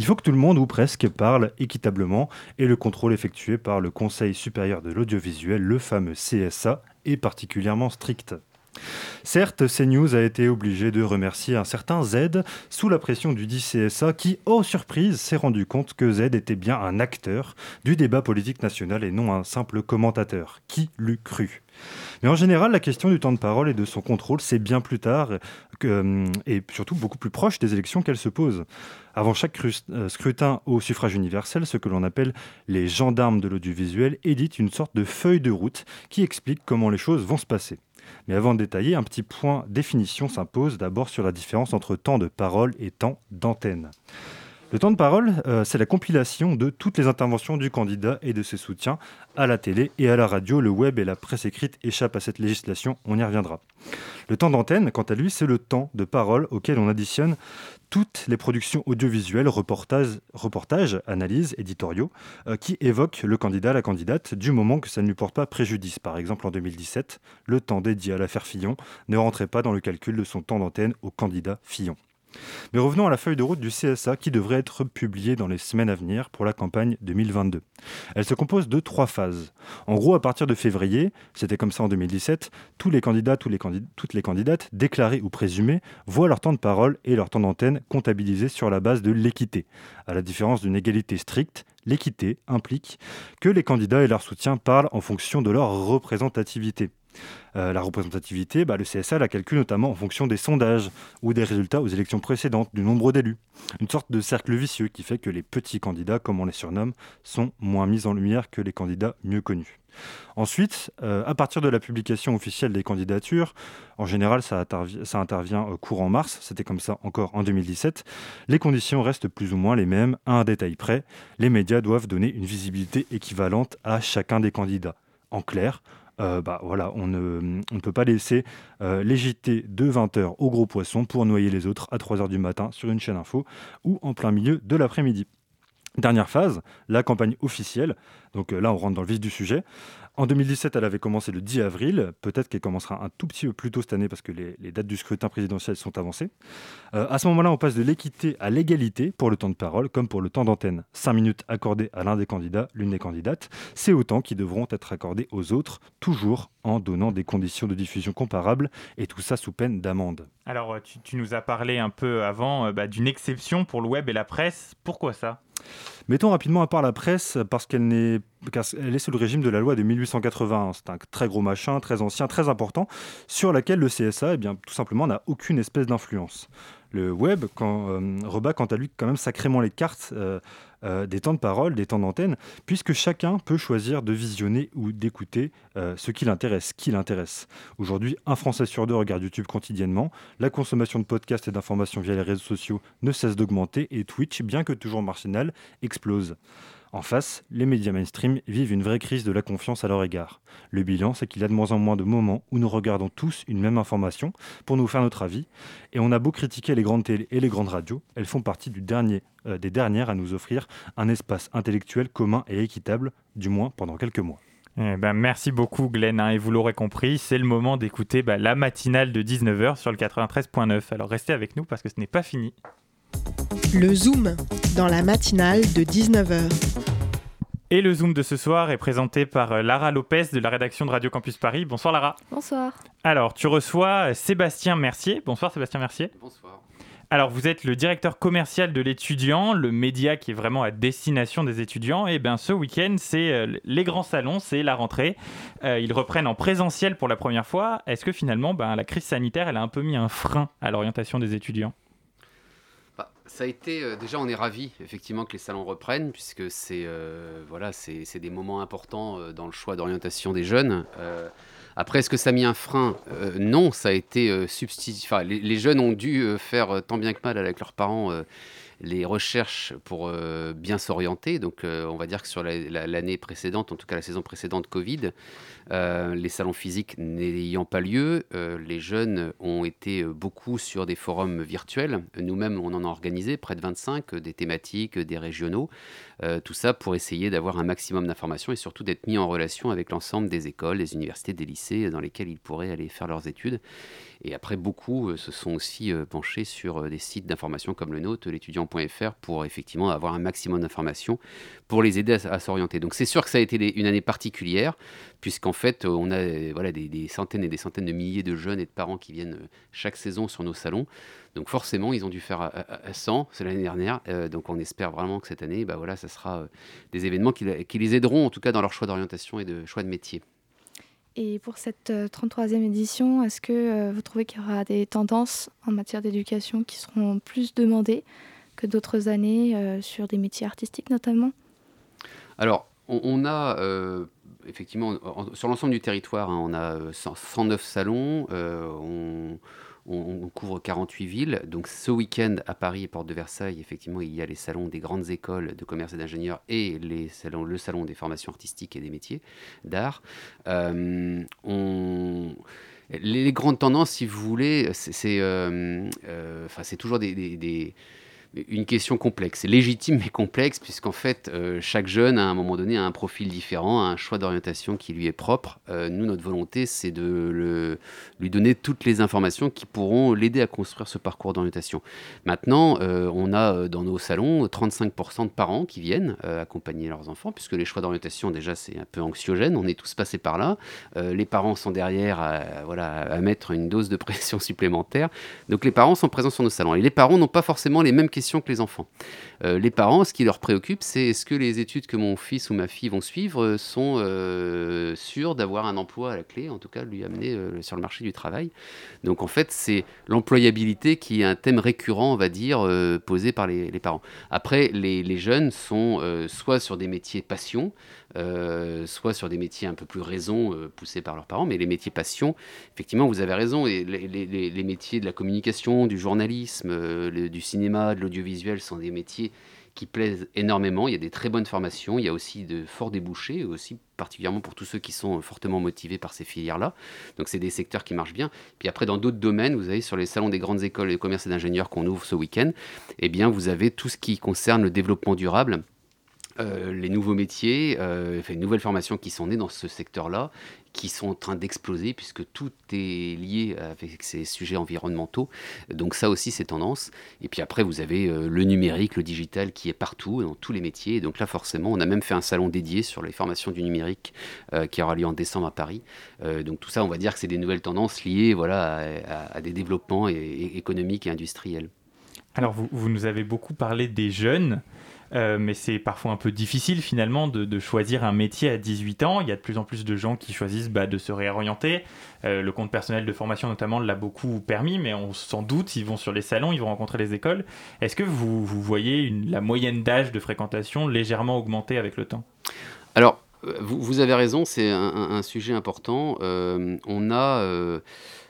Il faut que tout le monde ou presque parle équitablement et le contrôle effectué par le Conseil supérieur de l'audiovisuel, le fameux CSA, est particulièrement strict. Certes, CNews a été obligé de remercier un certain Z sous la pression du dit CSA qui, oh surprise, s'est rendu compte que Z était bien un acteur du débat politique national et non un simple commentateur. Qui l'eût cru? Mais en général, la question du temps de parole et de son contrôle, c'est bien plus tard euh, et surtout beaucoup plus proche des élections qu'elle se pose. Avant chaque euh, scrutin au suffrage universel, ce que l'on appelle les gendarmes de l'audiovisuel éditent une sorte de feuille de route qui explique comment les choses vont se passer. Mais avant de détailler, un petit point définition s'impose d'abord sur la différence entre temps de parole et temps d'antenne. Le temps de parole, euh, c'est la compilation de toutes les interventions du candidat et de ses soutiens à la télé et à la radio. Le web et la presse écrite échappent à cette législation, on y reviendra. Le temps d'antenne, quant à lui, c'est le temps de parole auquel on additionne toutes les productions audiovisuelles, reportages, analyses, éditoriaux, euh, qui évoquent le candidat, la candidate, du moment que ça ne lui porte pas préjudice. Par exemple, en 2017, le temps dédié à l'affaire Fillon ne rentrait pas dans le calcul de son temps d'antenne au candidat Fillon. Mais revenons à la feuille de route du CSA qui devrait être publiée dans les semaines à venir pour la campagne 2022. Elle se compose de trois phases. En gros, à partir de février, c'était comme ça en 2017, tous les candidats, toutes les candidates, déclarés ou présumés, voient leur temps de parole et leur temps d'antenne comptabilisés sur la base de l'équité. À la différence d'une égalité stricte, l'équité implique que les candidats et leurs soutiens parlent en fonction de leur représentativité. Euh, la représentativité, bah, le CSA la calcule notamment en fonction des sondages ou des résultats aux élections précédentes, du nombre d'élus. Une sorte de cercle vicieux qui fait que les petits candidats, comme on les surnomme, sont moins mis en lumière que les candidats mieux connus. Ensuite, euh, à partir de la publication officielle des candidatures, en général ça, intervient euh, courant mars, c'était comme ça encore en 2017, les conditions restent plus ou moins les mêmes à un détail près. Les médias doivent donner une visibilité équivalente à chacun des candidats. En clair, euh, bah, voilà, on ne, peut pas laisser euh, les JT de 20h au gros poisson pour noyer les autres à 3h du matin sur une chaîne info ou en plein milieu de l'après-midi. Dernière phase, la campagne officielle. Donc euh, là, on rentre dans le vif du sujet. En 2017, elle avait commencé le 10 avril. Peut-être qu'elle commencera un tout petit peu plus tôt cette année parce que les, dates du scrutin présidentiel sont avancées. Euh, à ce moment-là, on passe de l'équité à l'égalité pour le temps de parole, comme pour le temps d'antenne. Cinq minutes accordées à l'un des candidats, l'une des candidates, c'est autant qui devront être accordées aux autres, toujours en donnant des conditions de diffusion comparables, et tout ça sous peine d'amende. Alors, tu, nous as parlé un peu avant euh, bah, d'une exception pour le web et la presse. Pourquoi ça? Mettons rapidement à part la presse, parce qu'elle est, est sous le régime de la loi de 1881. C'est un très gros machin, très ancien, très important, sur laquelle le CSA, eh bien, tout simplement, n'a aucune espèce d'influence. Le web euh, rebat quant à lui quand même sacrément les cartes euh, euh, des temps de parole, des temps d'antenne, puisque chacun peut choisir de visionner ou d'écouter ce qui l'intéresse, qui l'intéresse. Aujourd'hui, un Français sur deux regarde YouTube quotidiennement, la consommation de podcasts et d'informations via les réseaux sociaux ne cesse d'augmenter et Twitch, bien que toujours marginal, explose. En face, les médias mainstream vivent une vraie crise de la confiance à leur égard. Le bilan, c'est qu'il y a de moins en moins de moments où nous regardons tous une même information pour nous faire notre avis, et on a beau critiquer les grandes télé et les grandes radios, elles font partie du dernier, euh, des dernières à nous offrir un espace intellectuel commun et équitable, du moins pendant quelques mois. Eh ben, merci beaucoup Glenn, hein, et vous l'aurez compris, c'est le moment d'écouter bah, la matinale de 19h sur le 93.9. Alors restez avec nous parce que ce n'est pas fini. Le Zoom, dans la matinale de 19h. Et le Zoom de ce soir est présenté par euh, Lara Lopez de la rédaction de Radio Campus Paris. Bonsoir Lara. Bonsoir. Alors, tu reçois Sébastien Mercier. Bonsoir Sébastien Mercier. Bonsoir. Alors, vous êtes le directeur commercial de l'étudiant, le média qui est vraiment à destination des étudiants. Et bien, ce week-end, c'est euh, les grands salons, c'est la rentrée. Euh, ils reprennent en présentiel pour la première fois. Est-ce que finalement, ben, la crise sanitaire, elle a un peu mis un frein à l'orientation des étudiants? Ça a été euh, déjà on est ravi effectivement que les salons reprennent puisque c'est euh, voilà des moments importants euh, dans le choix d'orientation des jeunes. après est-ce que ça a mis un frein? Non, ça a été substitué. Enfin, les, jeunes ont dû faire tant bien que mal avec leurs parents les recherches pour bien s'orienter. Donc, on va dire que sur l'année précédente, en tout cas la saison précédente Covid, euh, les salons physiques n'ayant pas lieu, euh, les jeunes ont été euh, beaucoup sur des forums virtuels. Nous-mêmes, on en a organisé près de 25, des thématiques, des régionaux. tout ça pour essayer d'avoir un maximum d'informations et surtout d'être mis en relation avec l'ensemble des écoles, des universités, des lycées dans lesquels ils pourraient aller faire leurs études. Et après, beaucoup se sont aussi penchés sur des sites d'information comme le nôtre, l'étudiant salon.fr pour effectivement avoir un maximum d'informations pour les aider à, s'orienter. Donc c'est sûr que ça a été une année particulière, puisqu'en fait, on a voilà, des, centaines et des centaines de milliers de jeunes et de parents qui viennent chaque saison sur nos salons. Donc forcément, ils ont dû faire à, 100, c'est l'année dernière. donc on espère vraiment que cette année, bah voilà, ça sera des événements qui les aideront en tout cas dans leur choix d'orientation et de choix de métier. Et pour cette 33e euh, édition, est-ce que euh, vous trouvez qu'il y aura des tendances en matière d'éducation qui seront plus demandées que d'autres années euh, sur des métiers artistiques notamment? Alors, on, a effectivement, sur l'ensemble du territoire, hein, on a 109 salons. on, on, couvre 48 villes. Donc ce week-end à Paris et Porte de Versailles, effectivement, il y a les salons des grandes écoles de commerce et d'ingénieurs et les salons, le salon des formations artistiques et des métiers d'art. Euh, les, grandes tendances, si vous voulez, c'est euh, euh, toujours des une question complexe. Légitime mais complexe, puisqu'en fait, euh, chaque jeune, à un moment donné, a un profil différent, a un choix d'orientation qui lui est propre. Euh, nous, notre volonté, c'est de lui donner toutes les informations qui pourront l'aider à construire ce parcours d'orientation. Maintenant, euh, on a dans nos salons 35% de parents qui viennent accompagner leurs enfants, puisque les choix d'orientation, déjà, c'est un peu anxiogène. On est tous passés par là. les parents sont derrière à, voilà, à mettre une dose de pression supplémentaire. Donc, les parents sont présents sur nos salons. Et les parents n'ont pas forcément les mêmes questions que les enfants. Euh, les parents, ce qui leur préoccupe, c'est est-ce que les études que mon fils ou ma fille vont suivre euh, sont euh, sûres d'avoir un emploi à la clé, en tout cas lui amener sur le marché du travail. Donc en fait, c'est l'employabilité qui est un thème récurrent, on va dire, posé par les, parents. Après, les, les jeunes sont soit sur des métiers passion, euh, soit sur des métiers un peu plus raison euh, poussés par leurs parents, mais les métiers passion, effectivement, vous avez raison, et les, métiers de la communication, du journalisme, euh, du cinéma, de l'audiovisuel sont des métiers qui plaisent énormément. Il y a des très bonnes formations, il y a aussi de forts débouchés, aussi particulièrement pour tous ceux qui sont fortement motivés par ces filières-là. Donc c'est des secteurs qui marchent bien. Puis après, dans d'autres domaines, vous avez sur les salons des grandes écoles de commerce et d'ingénieurs qu'on ouvre ce week-end, eh bien vous avez tout ce qui concerne le développement durable euh, les nouveaux métiers, euh, les nouvelles formations qui sont nées dans ce secteur-là, qui sont en train d'exploser puisque tout est lié avec ces sujets environnementaux. Donc ça aussi, c'est tendance. Et puis après, vous avez euh, le numérique, le digital qui est partout, dans tous les métiers. donc là, forcément, on a même fait un salon dédié sur les formations du numérique qui aura lieu en décembre à Paris. donc tout ça, on va dire que c'est des nouvelles tendances liées voilà, à, des développements économiques et industriels. Alors, vous, vous, nous avez beaucoup parlé des jeunes. Euh, mais c'est parfois un peu difficile finalement de, choisir un métier à 18 ans. Il y a de plus en plus de gens qui choisissent bah, de se réorienter. Euh, le compte personnel de formation notamment l'a beaucoup permis, mais on s'en doute, ils vont sur les salons, ils vont rencontrer les écoles. Est-ce que vous, voyez la moyenne d'âge de fréquentation légèrement augmenter avec le temps? Alors, euh, vous, avez raison, c'est un, sujet important. on a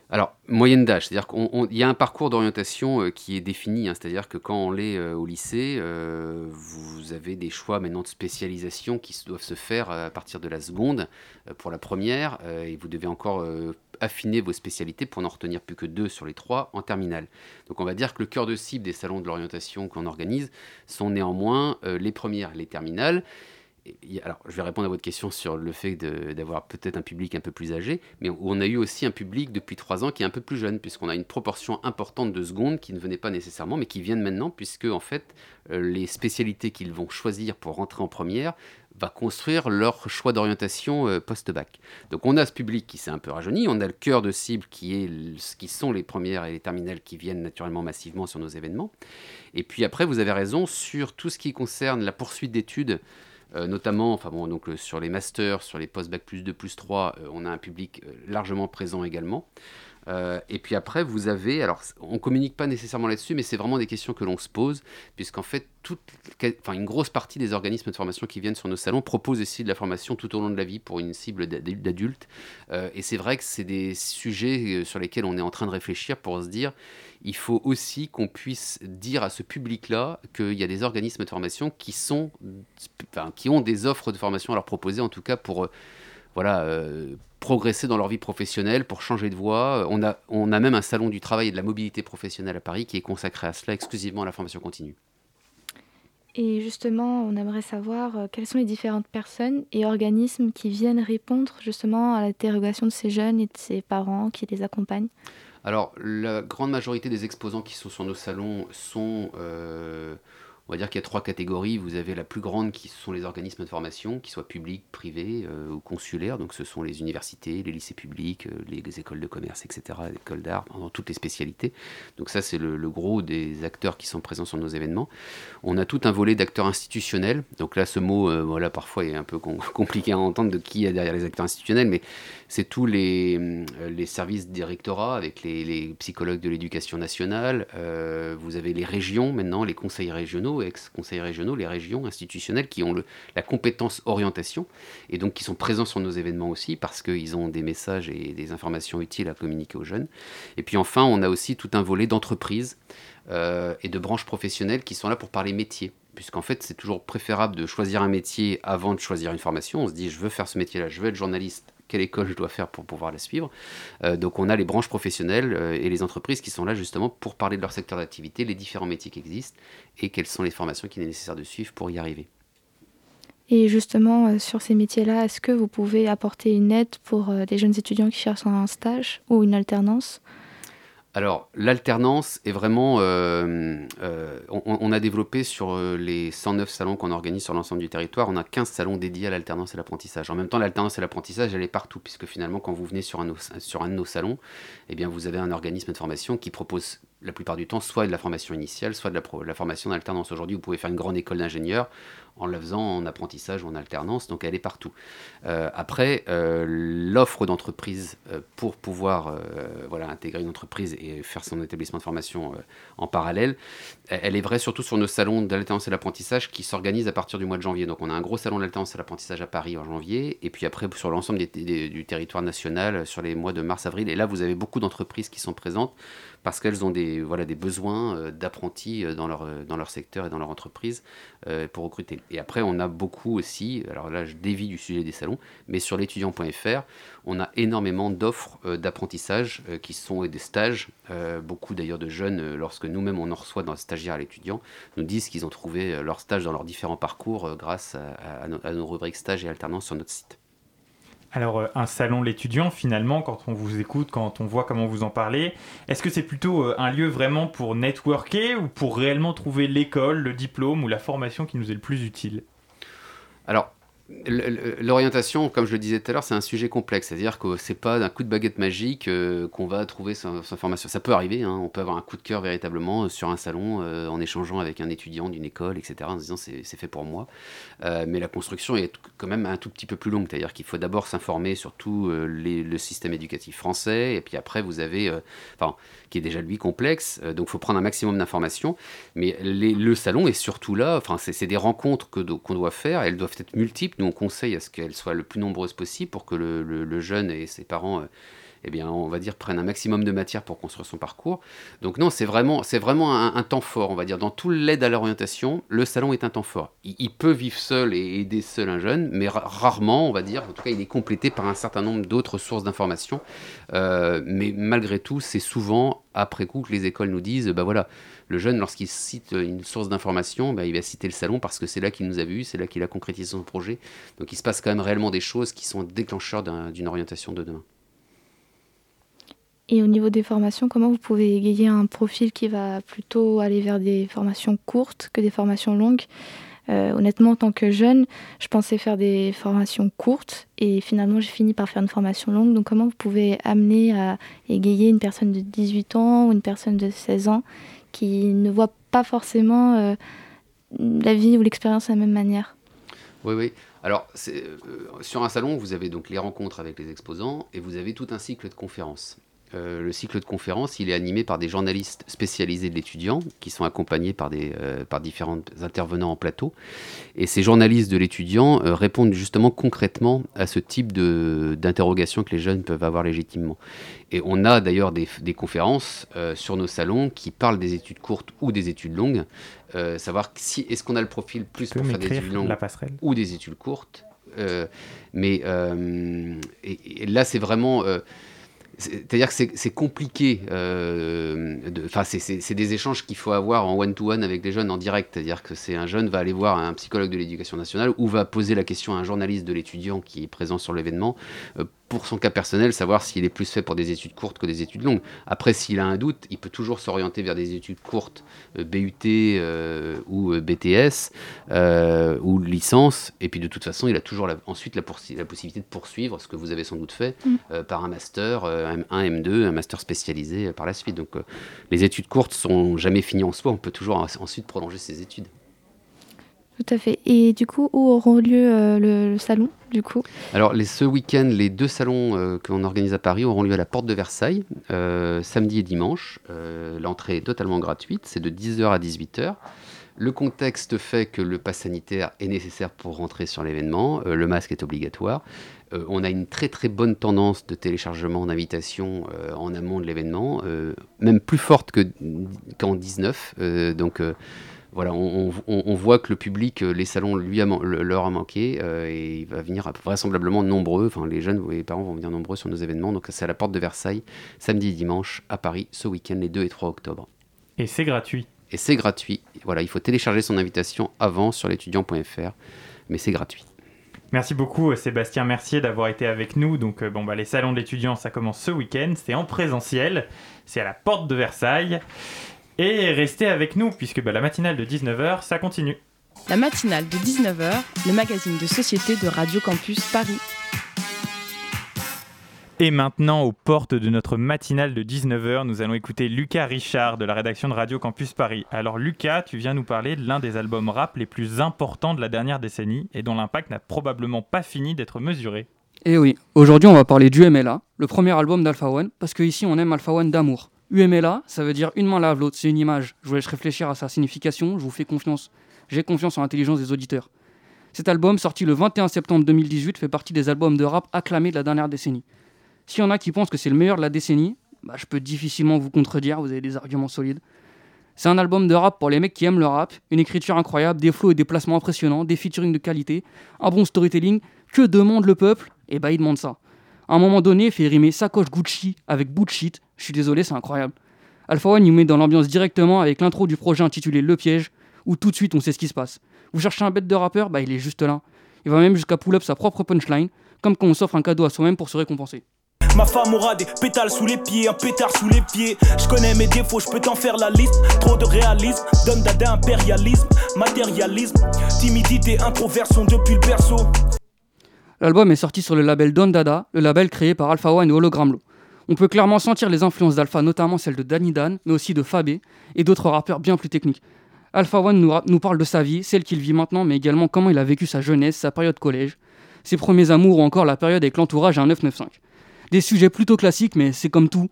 alors, moyenne d'âge, c'est-à-dire qu'il y a un parcours d'orientation euh, qui est défini, hein. c'est-à-dire que quand on est euh, au lycée, euh, vous avez des choix maintenant de spécialisation qui doivent se faire à partir de la seconde pour la première, et vous devez encore affiner vos spécialités pour n'en retenir plus que deux sur les trois en terminale. Donc on va dire que le cœur de cible des salons de l'orientation qu'on organise sont néanmoins les premières, les terminales alors, je vais répondre à votre question sur le fait d'avoir peut-être un public un peu plus âgé, mais on a eu aussi un public depuis trois ans qui est un peu plus jeune, puisqu'on a une proportion importante de secondes qui ne venaient pas nécessairement, mais qui viennent maintenant, puisque en fait, euh, les spécialités qu'ils vont choisir pour rentrer en première va construire leur choix d'orientation euh, post-bac. Donc on a ce public qui s'est un peu rajeuni, on a le cœur de cible qui, est, qui sont les premières et les terminales qui viennent naturellement massivement sur nos événements. Et puis après, vous avez raison, sur tout ce qui concerne la poursuite d'études, euh, notamment, euh, sur les masters, sur les post-bac plus 2, plus 3, euh, on a un public largement présent également. Et puis après, vous avez, alors on communique pas nécessairement là-dessus, mais c'est vraiment des questions que l'on se pose, puisqu'en fait, enfin, une grosse partie des organismes de formation qui viennent sur nos salons proposent aussi de la formation tout au long de la vie pour une cible d'adultes. et c'est vrai que c'est des sujets sur lesquels on est en train de réfléchir pour se dire, il faut aussi qu'on puisse dire à ce public-là qu'il y a des organismes de formation qui, sont, qui ont des offres de formation à leur proposer, en tout cas pour euh, voilà, euh, progresser dans leur vie professionnelle, pour changer de voie. On a, on a même un salon du travail et de la mobilité professionnelle à Paris qui est consacré à cela, exclusivement à la formation continue. Et justement, on aimerait savoir euh, quelles sont les différentes personnes et organismes qui viennent répondre justement à l'interrogation de ces jeunes et de ces parents qui les accompagnent? Alors, la grande majorité des exposants qui sont sur nos salons sont on va dire qu'il y a trois catégories. Vous avez la plus grande qui sont les organismes de formation, qui soient publics, privés euh, ou consulaires. Donc ce sont les universités, les lycées publics, euh, les, écoles de commerce, etc., les écoles d'art, dans toutes les spécialités. Donc ça, c'est le, gros des acteurs qui sont présents sur nos événements. On a tout un volet d'acteurs institutionnels. Donc là, ce mot, euh, voilà, parfois est un peu compliqué à entendre de qui est derrière les acteurs institutionnels, mais c'est tous les, les services des rectorats avec les, psychologues de l'éducation nationale. vous avez les régions maintenant, les conseils régionaux ex-conseils régionaux, les régions institutionnelles qui ont la compétence orientation et donc qui sont présents sur nos événements aussi parce qu'ils ont des messages et des informations utiles à communiquer aux jeunes. Et puis enfin, on a aussi tout un volet d'entreprises euh, et de branches professionnelles qui sont là pour parler métier puisqu'en fait c'est toujours préférable de choisir un métier avant de choisir une formation. On se dit je veux faire ce métier-là, je veux être journaliste, quelle école je dois faire pour pouvoir la suivre. Euh, donc on a les branches professionnelles euh, et les entreprises qui sont là justement pour parler de leur secteur d'activité, les différents métiers qui existent et quelles sont les formations qu'il est nécessaire de suivre pour y arriver. Et justement, euh, sur ces métiers-là, est-ce que vous pouvez apporter une aide pour des jeunes étudiants qui cherchent un stage ou une alternance? Alors, l'alternance est vraiment. Euh, euh, on, a développé sur euh, les 109 salons qu'on organise sur l'ensemble du territoire, on a 15 salons dédiés à l'alternance et l'apprentissage. En même temps, l'alternance et l'apprentissage, elle est partout, puisque finalement, quand vous venez sur un, sur un de nos salons, eh bien, vous avez un organisme de formation qui propose la plupart du temps soit de la formation initiale, soit de la, formation d'alternance. Aujourd'hui, vous pouvez faire une grande école d'ingénieur en la faisant en apprentissage ou en alternance, donc elle est partout. Euh, après, euh, l'offre d'entreprise euh, pour pouvoir voilà, intégrer une entreprise et faire son établissement de formation en parallèle, elle est vraie surtout sur nos salons d'alternance et d'apprentissage qui s'organisent à partir du mois de janvier. Donc on a un gros salon d'alternance et d'apprentissage à Paris en janvier, et puis après sur l'ensemble du territoire national sur les mois de mars-avril. Et là, vous avez beaucoup d'entreprises qui sont présentes parce qu'elles ont des, besoins d'apprentis dans leur, dans leur secteur et dans leur entreprise pour recruter. Et après, on a beaucoup aussi, alors là je dévie du sujet des salons, mais sur l'étudiant.fr, on a énormément d'offres euh, d'apprentissage euh, qui sont des stages. Euh, beaucoup d'ailleurs de jeunes, lorsque nous-mêmes on en reçoit dans le stagiaire à l'étudiant, nous disent qu'ils ont trouvé leur stage dans leurs différents parcours grâce à, nos, à nos rubriques stage et alternance sur notre site. Alors, euh, un salon l'étudiant, finalement, quand on vous écoute, quand on voit comment vous en parlez, est-ce que c'est plutôt euh, un lieu vraiment pour networker ou pour réellement trouver l'école, le diplôme ou la formation qui nous est le plus utile? Alors, L'orientation, comme je le disais tout à l'heure, c'est un sujet complexe. C'est-à-dire que c'est pas d'un coup de baguette magique euh, qu'on va trouver sa, formation. Ça peut arriver, hein. on peut avoir un coup de cœur véritablement euh, sur un salon euh, en échangeant avec un étudiant d'une école, etc., en se disant c'est fait pour moi. mais la construction est quand même un tout petit peu plus longue. C'est-à-dire qu'il faut d'abord s'informer sur tout le système éducatif français, et puis après vous avez, enfin, qui est déjà lui complexe, donc il faut prendre un maximum d'informations. Mais le salon est surtout là, enfin, c'est des rencontres qu'on doit faire, elles doivent être multiples nous, on conseille à ce qu'elles soient le plus nombreuses possible pour que le, jeune et ses parents, euh, eh bien, on va dire, prennent un maximum de matière pour construire son parcours. Donc non, c'est vraiment, c'est vraiment un, temps fort, on va dire. Dans tout l'aide à l'orientation, le salon est un temps fort. Il, peut vivre seul et aider seul un jeune, mais rarement, on va dire, en tout cas, il est complété par un certain nombre d'autres sources d'informations. Euh, mais malgré tout, c'est souvent après coup que les écoles nous disent, bah voilà, le jeune, lorsqu'il cite une source d'information, bah, il va citer le salon parce que c'est là qu'il nous a vus, c'est là qu'il a concrétisé son projet. Donc il se passe quand même réellement des choses qui sont déclencheurs d'une orientation de demain. Et au niveau des formations, comment vous pouvez égayer un profil qui va plutôt aller vers des formations courtes que des formations longues? Euh, honnêtement, en tant que jeune, je pensais faire des formations courtes et finalement j'ai fini par faire une formation longue. Donc comment vous pouvez amener à égayer une personne de 18 ans ou une personne de 16 ans qui ne voit pas forcément euh, la vie ou l'expérience de la même manière Oui, oui. Alors, euh, sur un salon, vous avez donc les rencontres avec les exposants et vous avez tout un cycle de conférences. Euh, le cycle de conférences, il est animé par des journalistes spécialisés de l'étudiant, qui sont accompagnés par, des, euh, par différents intervenants en plateau. Et ces journalistes de l'étudiant euh, répondent justement concrètement à ce type d'interrogation que les jeunes peuvent avoir légitimement. Et on a d'ailleurs des, des, conférences sur nos salons qui parlent des études courtes ou des études longues, savoir si est-ce qu'on a le profil plus pour faire des études longues ou des études courtes? mais et là, c'est vraiment c'est-à-dire que c'est compliqué. Euh, enfin, c'est des échanges qu'il faut avoir en one-to-one avec des jeunes en direct. C'est-à-dire que c'est un jeune va aller voir un psychologue de l'éducation nationale ou va poser la question à un journaliste de l'étudiant qui est présent sur l'événement. Pour son cas personnel, savoir s'il est plus fait pour des études courtes que des études longues. Après, s'il a un doute, il peut toujours s'orienter vers des études courtes, euh, BUT euh, ou euh, BTS ou licence. Et puis de toute façon, il a toujours ensuite la, la, possibilité de poursuivre ce que vous avez sans doute fait mm. par un master, M1, M2, un master spécialisé par la suite. Donc les études courtes sont jamais finies en soi. On peut toujours ensuite prolonger ses études. Tout à fait. Et du coup, où auront lieu euh, le, salon du coup? Alors, ce week-end, les deux salons euh, que l'on organise à Paris auront lieu à la Porte de Versailles, euh, samedi et dimanche. L'entrée est totalement gratuite, c'est de 10h à 18h. Le contexte fait que le pass sanitaire est nécessaire pour rentrer sur l'événement, le masque est obligatoire. on a une très très bonne tendance de téléchargement d'invitations en amont de l'événement, même plus forte qu'en 19. donc voilà, on, voit que le public, euh, les salons lui leur a manqué euh, et il va venir vraisemblablement nombreux. Enfin, les jeunes et les parents vont venir nombreux sur nos événements. Donc, c'est à la porte de Versailles, samedi et dimanche, à Paris, ce week-end, les 2 et 3 octobre. Et c'est gratuit. Et c'est gratuit. Voilà, il faut télécharger son invitation avant sur l'étudiant.fr, mais c'est gratuit. Merci beaucoup euh, Sébastien Mercier d'avoir été avec nous. Donc bon bah les salons d'étudiants ça commence ce week-end, c'est en présentiel, c'est à la porte de Versailles. Et restez avec nous, puisque bah, la matinale de 19h, ça continue. La matinale de 19h, le magazine de société de Radio Campus Paris. Et maintenant, aux portes de notre matinale de 19h, nous allons écouter Lucas Richard de la rédaction de Radio Campus Paris. Alors Lucas, tu viens nous parler de l'un des albums rap les plus importants de la dernière décennie et dont l'impact n'a probablement pas fini d'être mesuré. Eh oui, aujourd'hui on va parler du MLA, le premier album d'Alpha One, parce qu'ici on aime Alpha One d'amour. UMLA, ça veut dire une main lave l'autre, c'est une image. Je vous laisse réfléchir à sa signification, je vous fais confiance. J'ai confiance en l'intelligence des auditeurs. Cet album, sorti le 21 septembre 2018, fait partie des albums de rap acclamés de la dernière décennie. S'il y en a qui pensent que c'est le meilleur de la décennie, bah, je peux difficilement vous contredire, vous avez des arguments solides. C'est un album de rap pour les mecs qui aiment le rap, une écriture incroyable, des flots et des placements impressionnants, des featuring de qualité, un bon storytelling. Que demande le peuple? Eh bah, il demande ça à un moment donné, il fait rimer sacoche Gucci avec bout shit. Je suis désolé, c'est incroyable. Alpha One, il met dans l'ambiance directement avec l'intro du projet intitulé Le Piège, où tout de suite on sait ce qui se passe. Vous cherchez un bête de rappeur? Bah il est juste là. Il va même jusqu'à pull up sa propre punchline, comme quand on s'offre un cadeau à soi-même pour se récompenser. Ma femme aura des pétales sous les pieds, un pétard sous les pieds. Je connais mes défauts, je peux t'en faire la liste. Trop de réalisme, donne dada impérialisme, matérialisme, timidité, introversion depuis le berceau. L'album est sorti sur le label Don Dada, le label créé par Alpha One et Hologramlo. On peut clairement sentir les influences d'Alpha, notamment celles de Danny Dan, mais aussi de Fabé et d'autres rappeurs bien plus techniques. Alpha One nous, parle de sa vie, celle qu'il vit maintenant, mais également comment il a vécu sa jeunesse, sa période collège, ses premiers amours ou encore la période avec l'entourage à un 995. Des sujets plutôt classiques, mais c'est comme tout.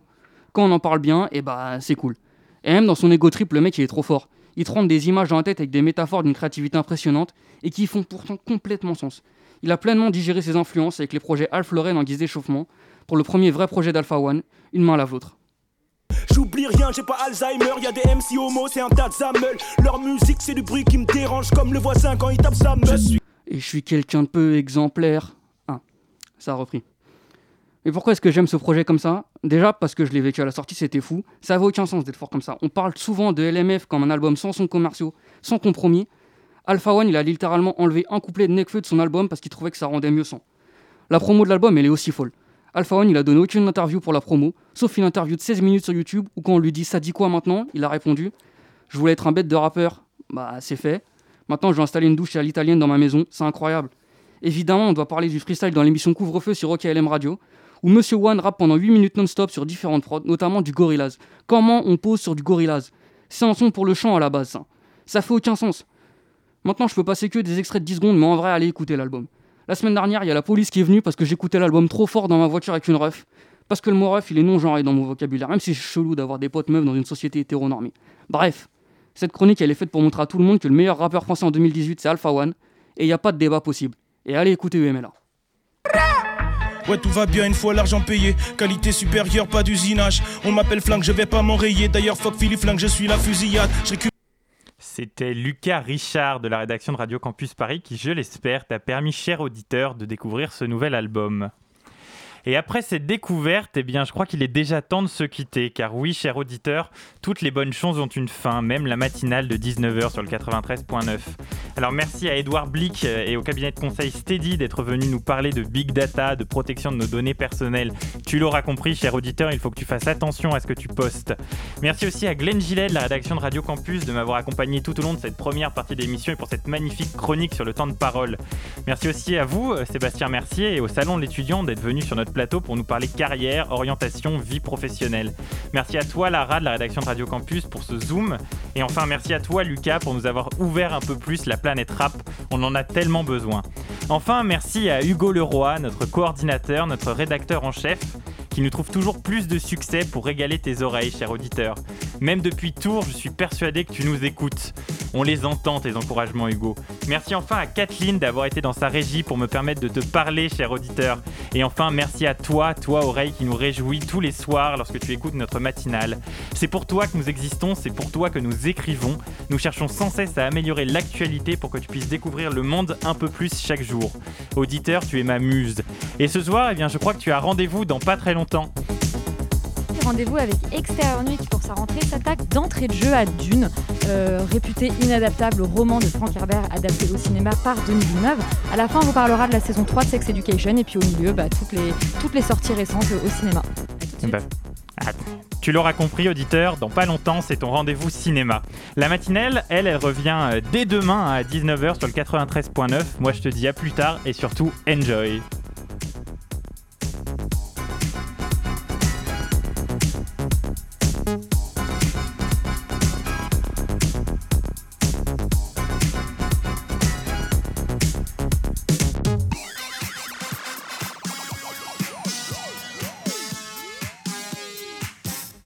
Quand on en parle bien, et eh bah c'est cool. Et même dans son ego trip, le mec il est trop fort. Il te des images dans la tête avec des métaphores d'une créativité impressionnante et qui font pourtant complètement sens. Il a pleinement digéré ses influences avec les projets Alpha Lorraine en guise d'échauffement pour le premier vrai projet d'Alpha One, une main à la vôtre. J'oublie rien, j'ai pas Alzheimer, y a des MC homo, c'est un tas de Leur musique, c'est du bruit qui me dérange comme le voisin quand il tape sa meule. Et je suis quelqu'un de peu exemplaire. Ah, ça a repris. Mais pourquoi est-ce que j'aime ce projet comme ça? Déjà parce que je l'ai vécu à la sortie, c'était fou. Ça avait aucun sens d'être fort comme ça. On parle souvent de LMF comme un album sans son commerciaux, sans compromis. Alpha One, il a littéralement enlevé un couplet de Nekfeu de son album parce qu'il trouvait que ça rendait mieux son. La promo de l'album, elle est aussi folle. Alpha One, il a donné aucune interview pour la promo, sauf une interview de 16 minutes sur YouTube où quand on lui dit ça dit quoi maintenant, il a répondu Je voulais être un bête de rappeur. Bah, c'est fait. Maintenant, je vais installer une douche à l'italienne dans ma maison. C'est incroyable. Évidemment, on doit parler du freestyle dans l'émission Couvre-feu sur OKLM Radio, où Monsieur One rappe pendant 8 minutes non-stop sur différentes prods, notamment du Gorillaz. Comment on pose sur du Gorillaz? C'est un son pour le chant à la base, ça. Ça fait aucun sens. Maintenant, je peux passer que des extraits de 10 secondes, mais en vrai, allez écouter l'album. La semaine dernière, il y a la police qui est venue parce que j'écoutais l'album trop fort dans ma voiture avec une ref. Parce que le mot ref, il est non-genré dans mon vocabulaire, même si c'est chelou d'avoir des potes meufs dans une société hétéronormée. Bref, cette chronique, elle est faite pour montrer à tout le monde que le meilleur rappeur français en 2018, c'est Alpha One, et il n'y a pas de débat possible. Et allez écouter UMLA. Ouais, tout va bien une fois l'argent payé. Qualité supérieure, pas d'usinage. On m'appelle flingue, je vais pas m'enrayer. D'ailleurs, fuck Philippe Flingue, je suis la fusillade. C'était Lucas Richard de la rédaction de Radio Campus Paris qui, je l'espère, t'a permis, cher auditeur, de découvrir ce nouvel album. Et après cette découverte, eh bien, je crois qu'il est déjà temps de se quitter, car oui, cher auditeur, toutes les bonnes choses ont une fin, même la matinale de 19h sur le 93.9. Alors merci à Edouard Blick euh, et au cabinet de conseil Steady d'être venu nous parler de big data, de protection de nos données personnelles. Tu l'auras compris, cher auditeur, il faut que tu fasses attention à ce que tu postes. Merci aussi à Glenn Gillet de la rédaction de Radio Campus de m'avoir accompagné tout au long de cette première partie d'émission et pour cette magnifique chronique sur le temps de parole. Merci aussi à vous, euh, Sébastien Mercier, et au Salon de l'étudiant d'être venu sur notre plateau pour nous parler carrière, orientation, vie professionnelle. Merci à toi, Lara, de la rédaction de Radio Campus, pour ce Zoom. Et enfin, merci à toi, Lucas, pour nous avoir ouvert un peu plus la planète rap. On en a tellement besoin. Enfin, merci à Hugo Leroy, notre coordinateur, notre rédacteur en chef qui nous trouve toujours plus de succès pour régaler tes oreilles, cher auditeur. Même depuis Tours, je suis persuadé que tu nous écoutes. On les entend, tes encouragements, Hugo. Merci enfin à Kathleen d'avoir été dans sa régie pour me permettre de te parler, cher auditeur. Et enfin, merci à toi, toi, oreille, qui nous réjouit tous les soirs lorsque tu écoutes notre matinale. C'est pour toi que nous existons, c'est pour toi que nous écrivons. Nous cherchons sans cesse à améliorer l'actualité pour que tu puisses découvrir le monde un peu plus chaque jour. Auditeur, tu es ma muse. Et ce soir, eh bien, je crois que tu as rendez-vous dans pas très longtemps rendez-vous avec Extérieur Nuit qui, pour sa rentrée, s'attaque d'entrée de jeu à Dune, euh, réputé inadaptable roman de Frank Herbert adapté au cinéma par Denis Villeneuve. À la fin, on vous parlera de la saison 3 de Sex Education et puis au milieu, bah, toutes, les, toutes les sorties récentes au cinéma. Bah, tu l'auras compris, auditeur, dans pas longtemps, c'est ton rendez-vous cinéma. La matinelle, elle, elle revient euh, dès demain à 19h sur le 93.9. Moi, je te dis à plus tard et surtout, enjoy.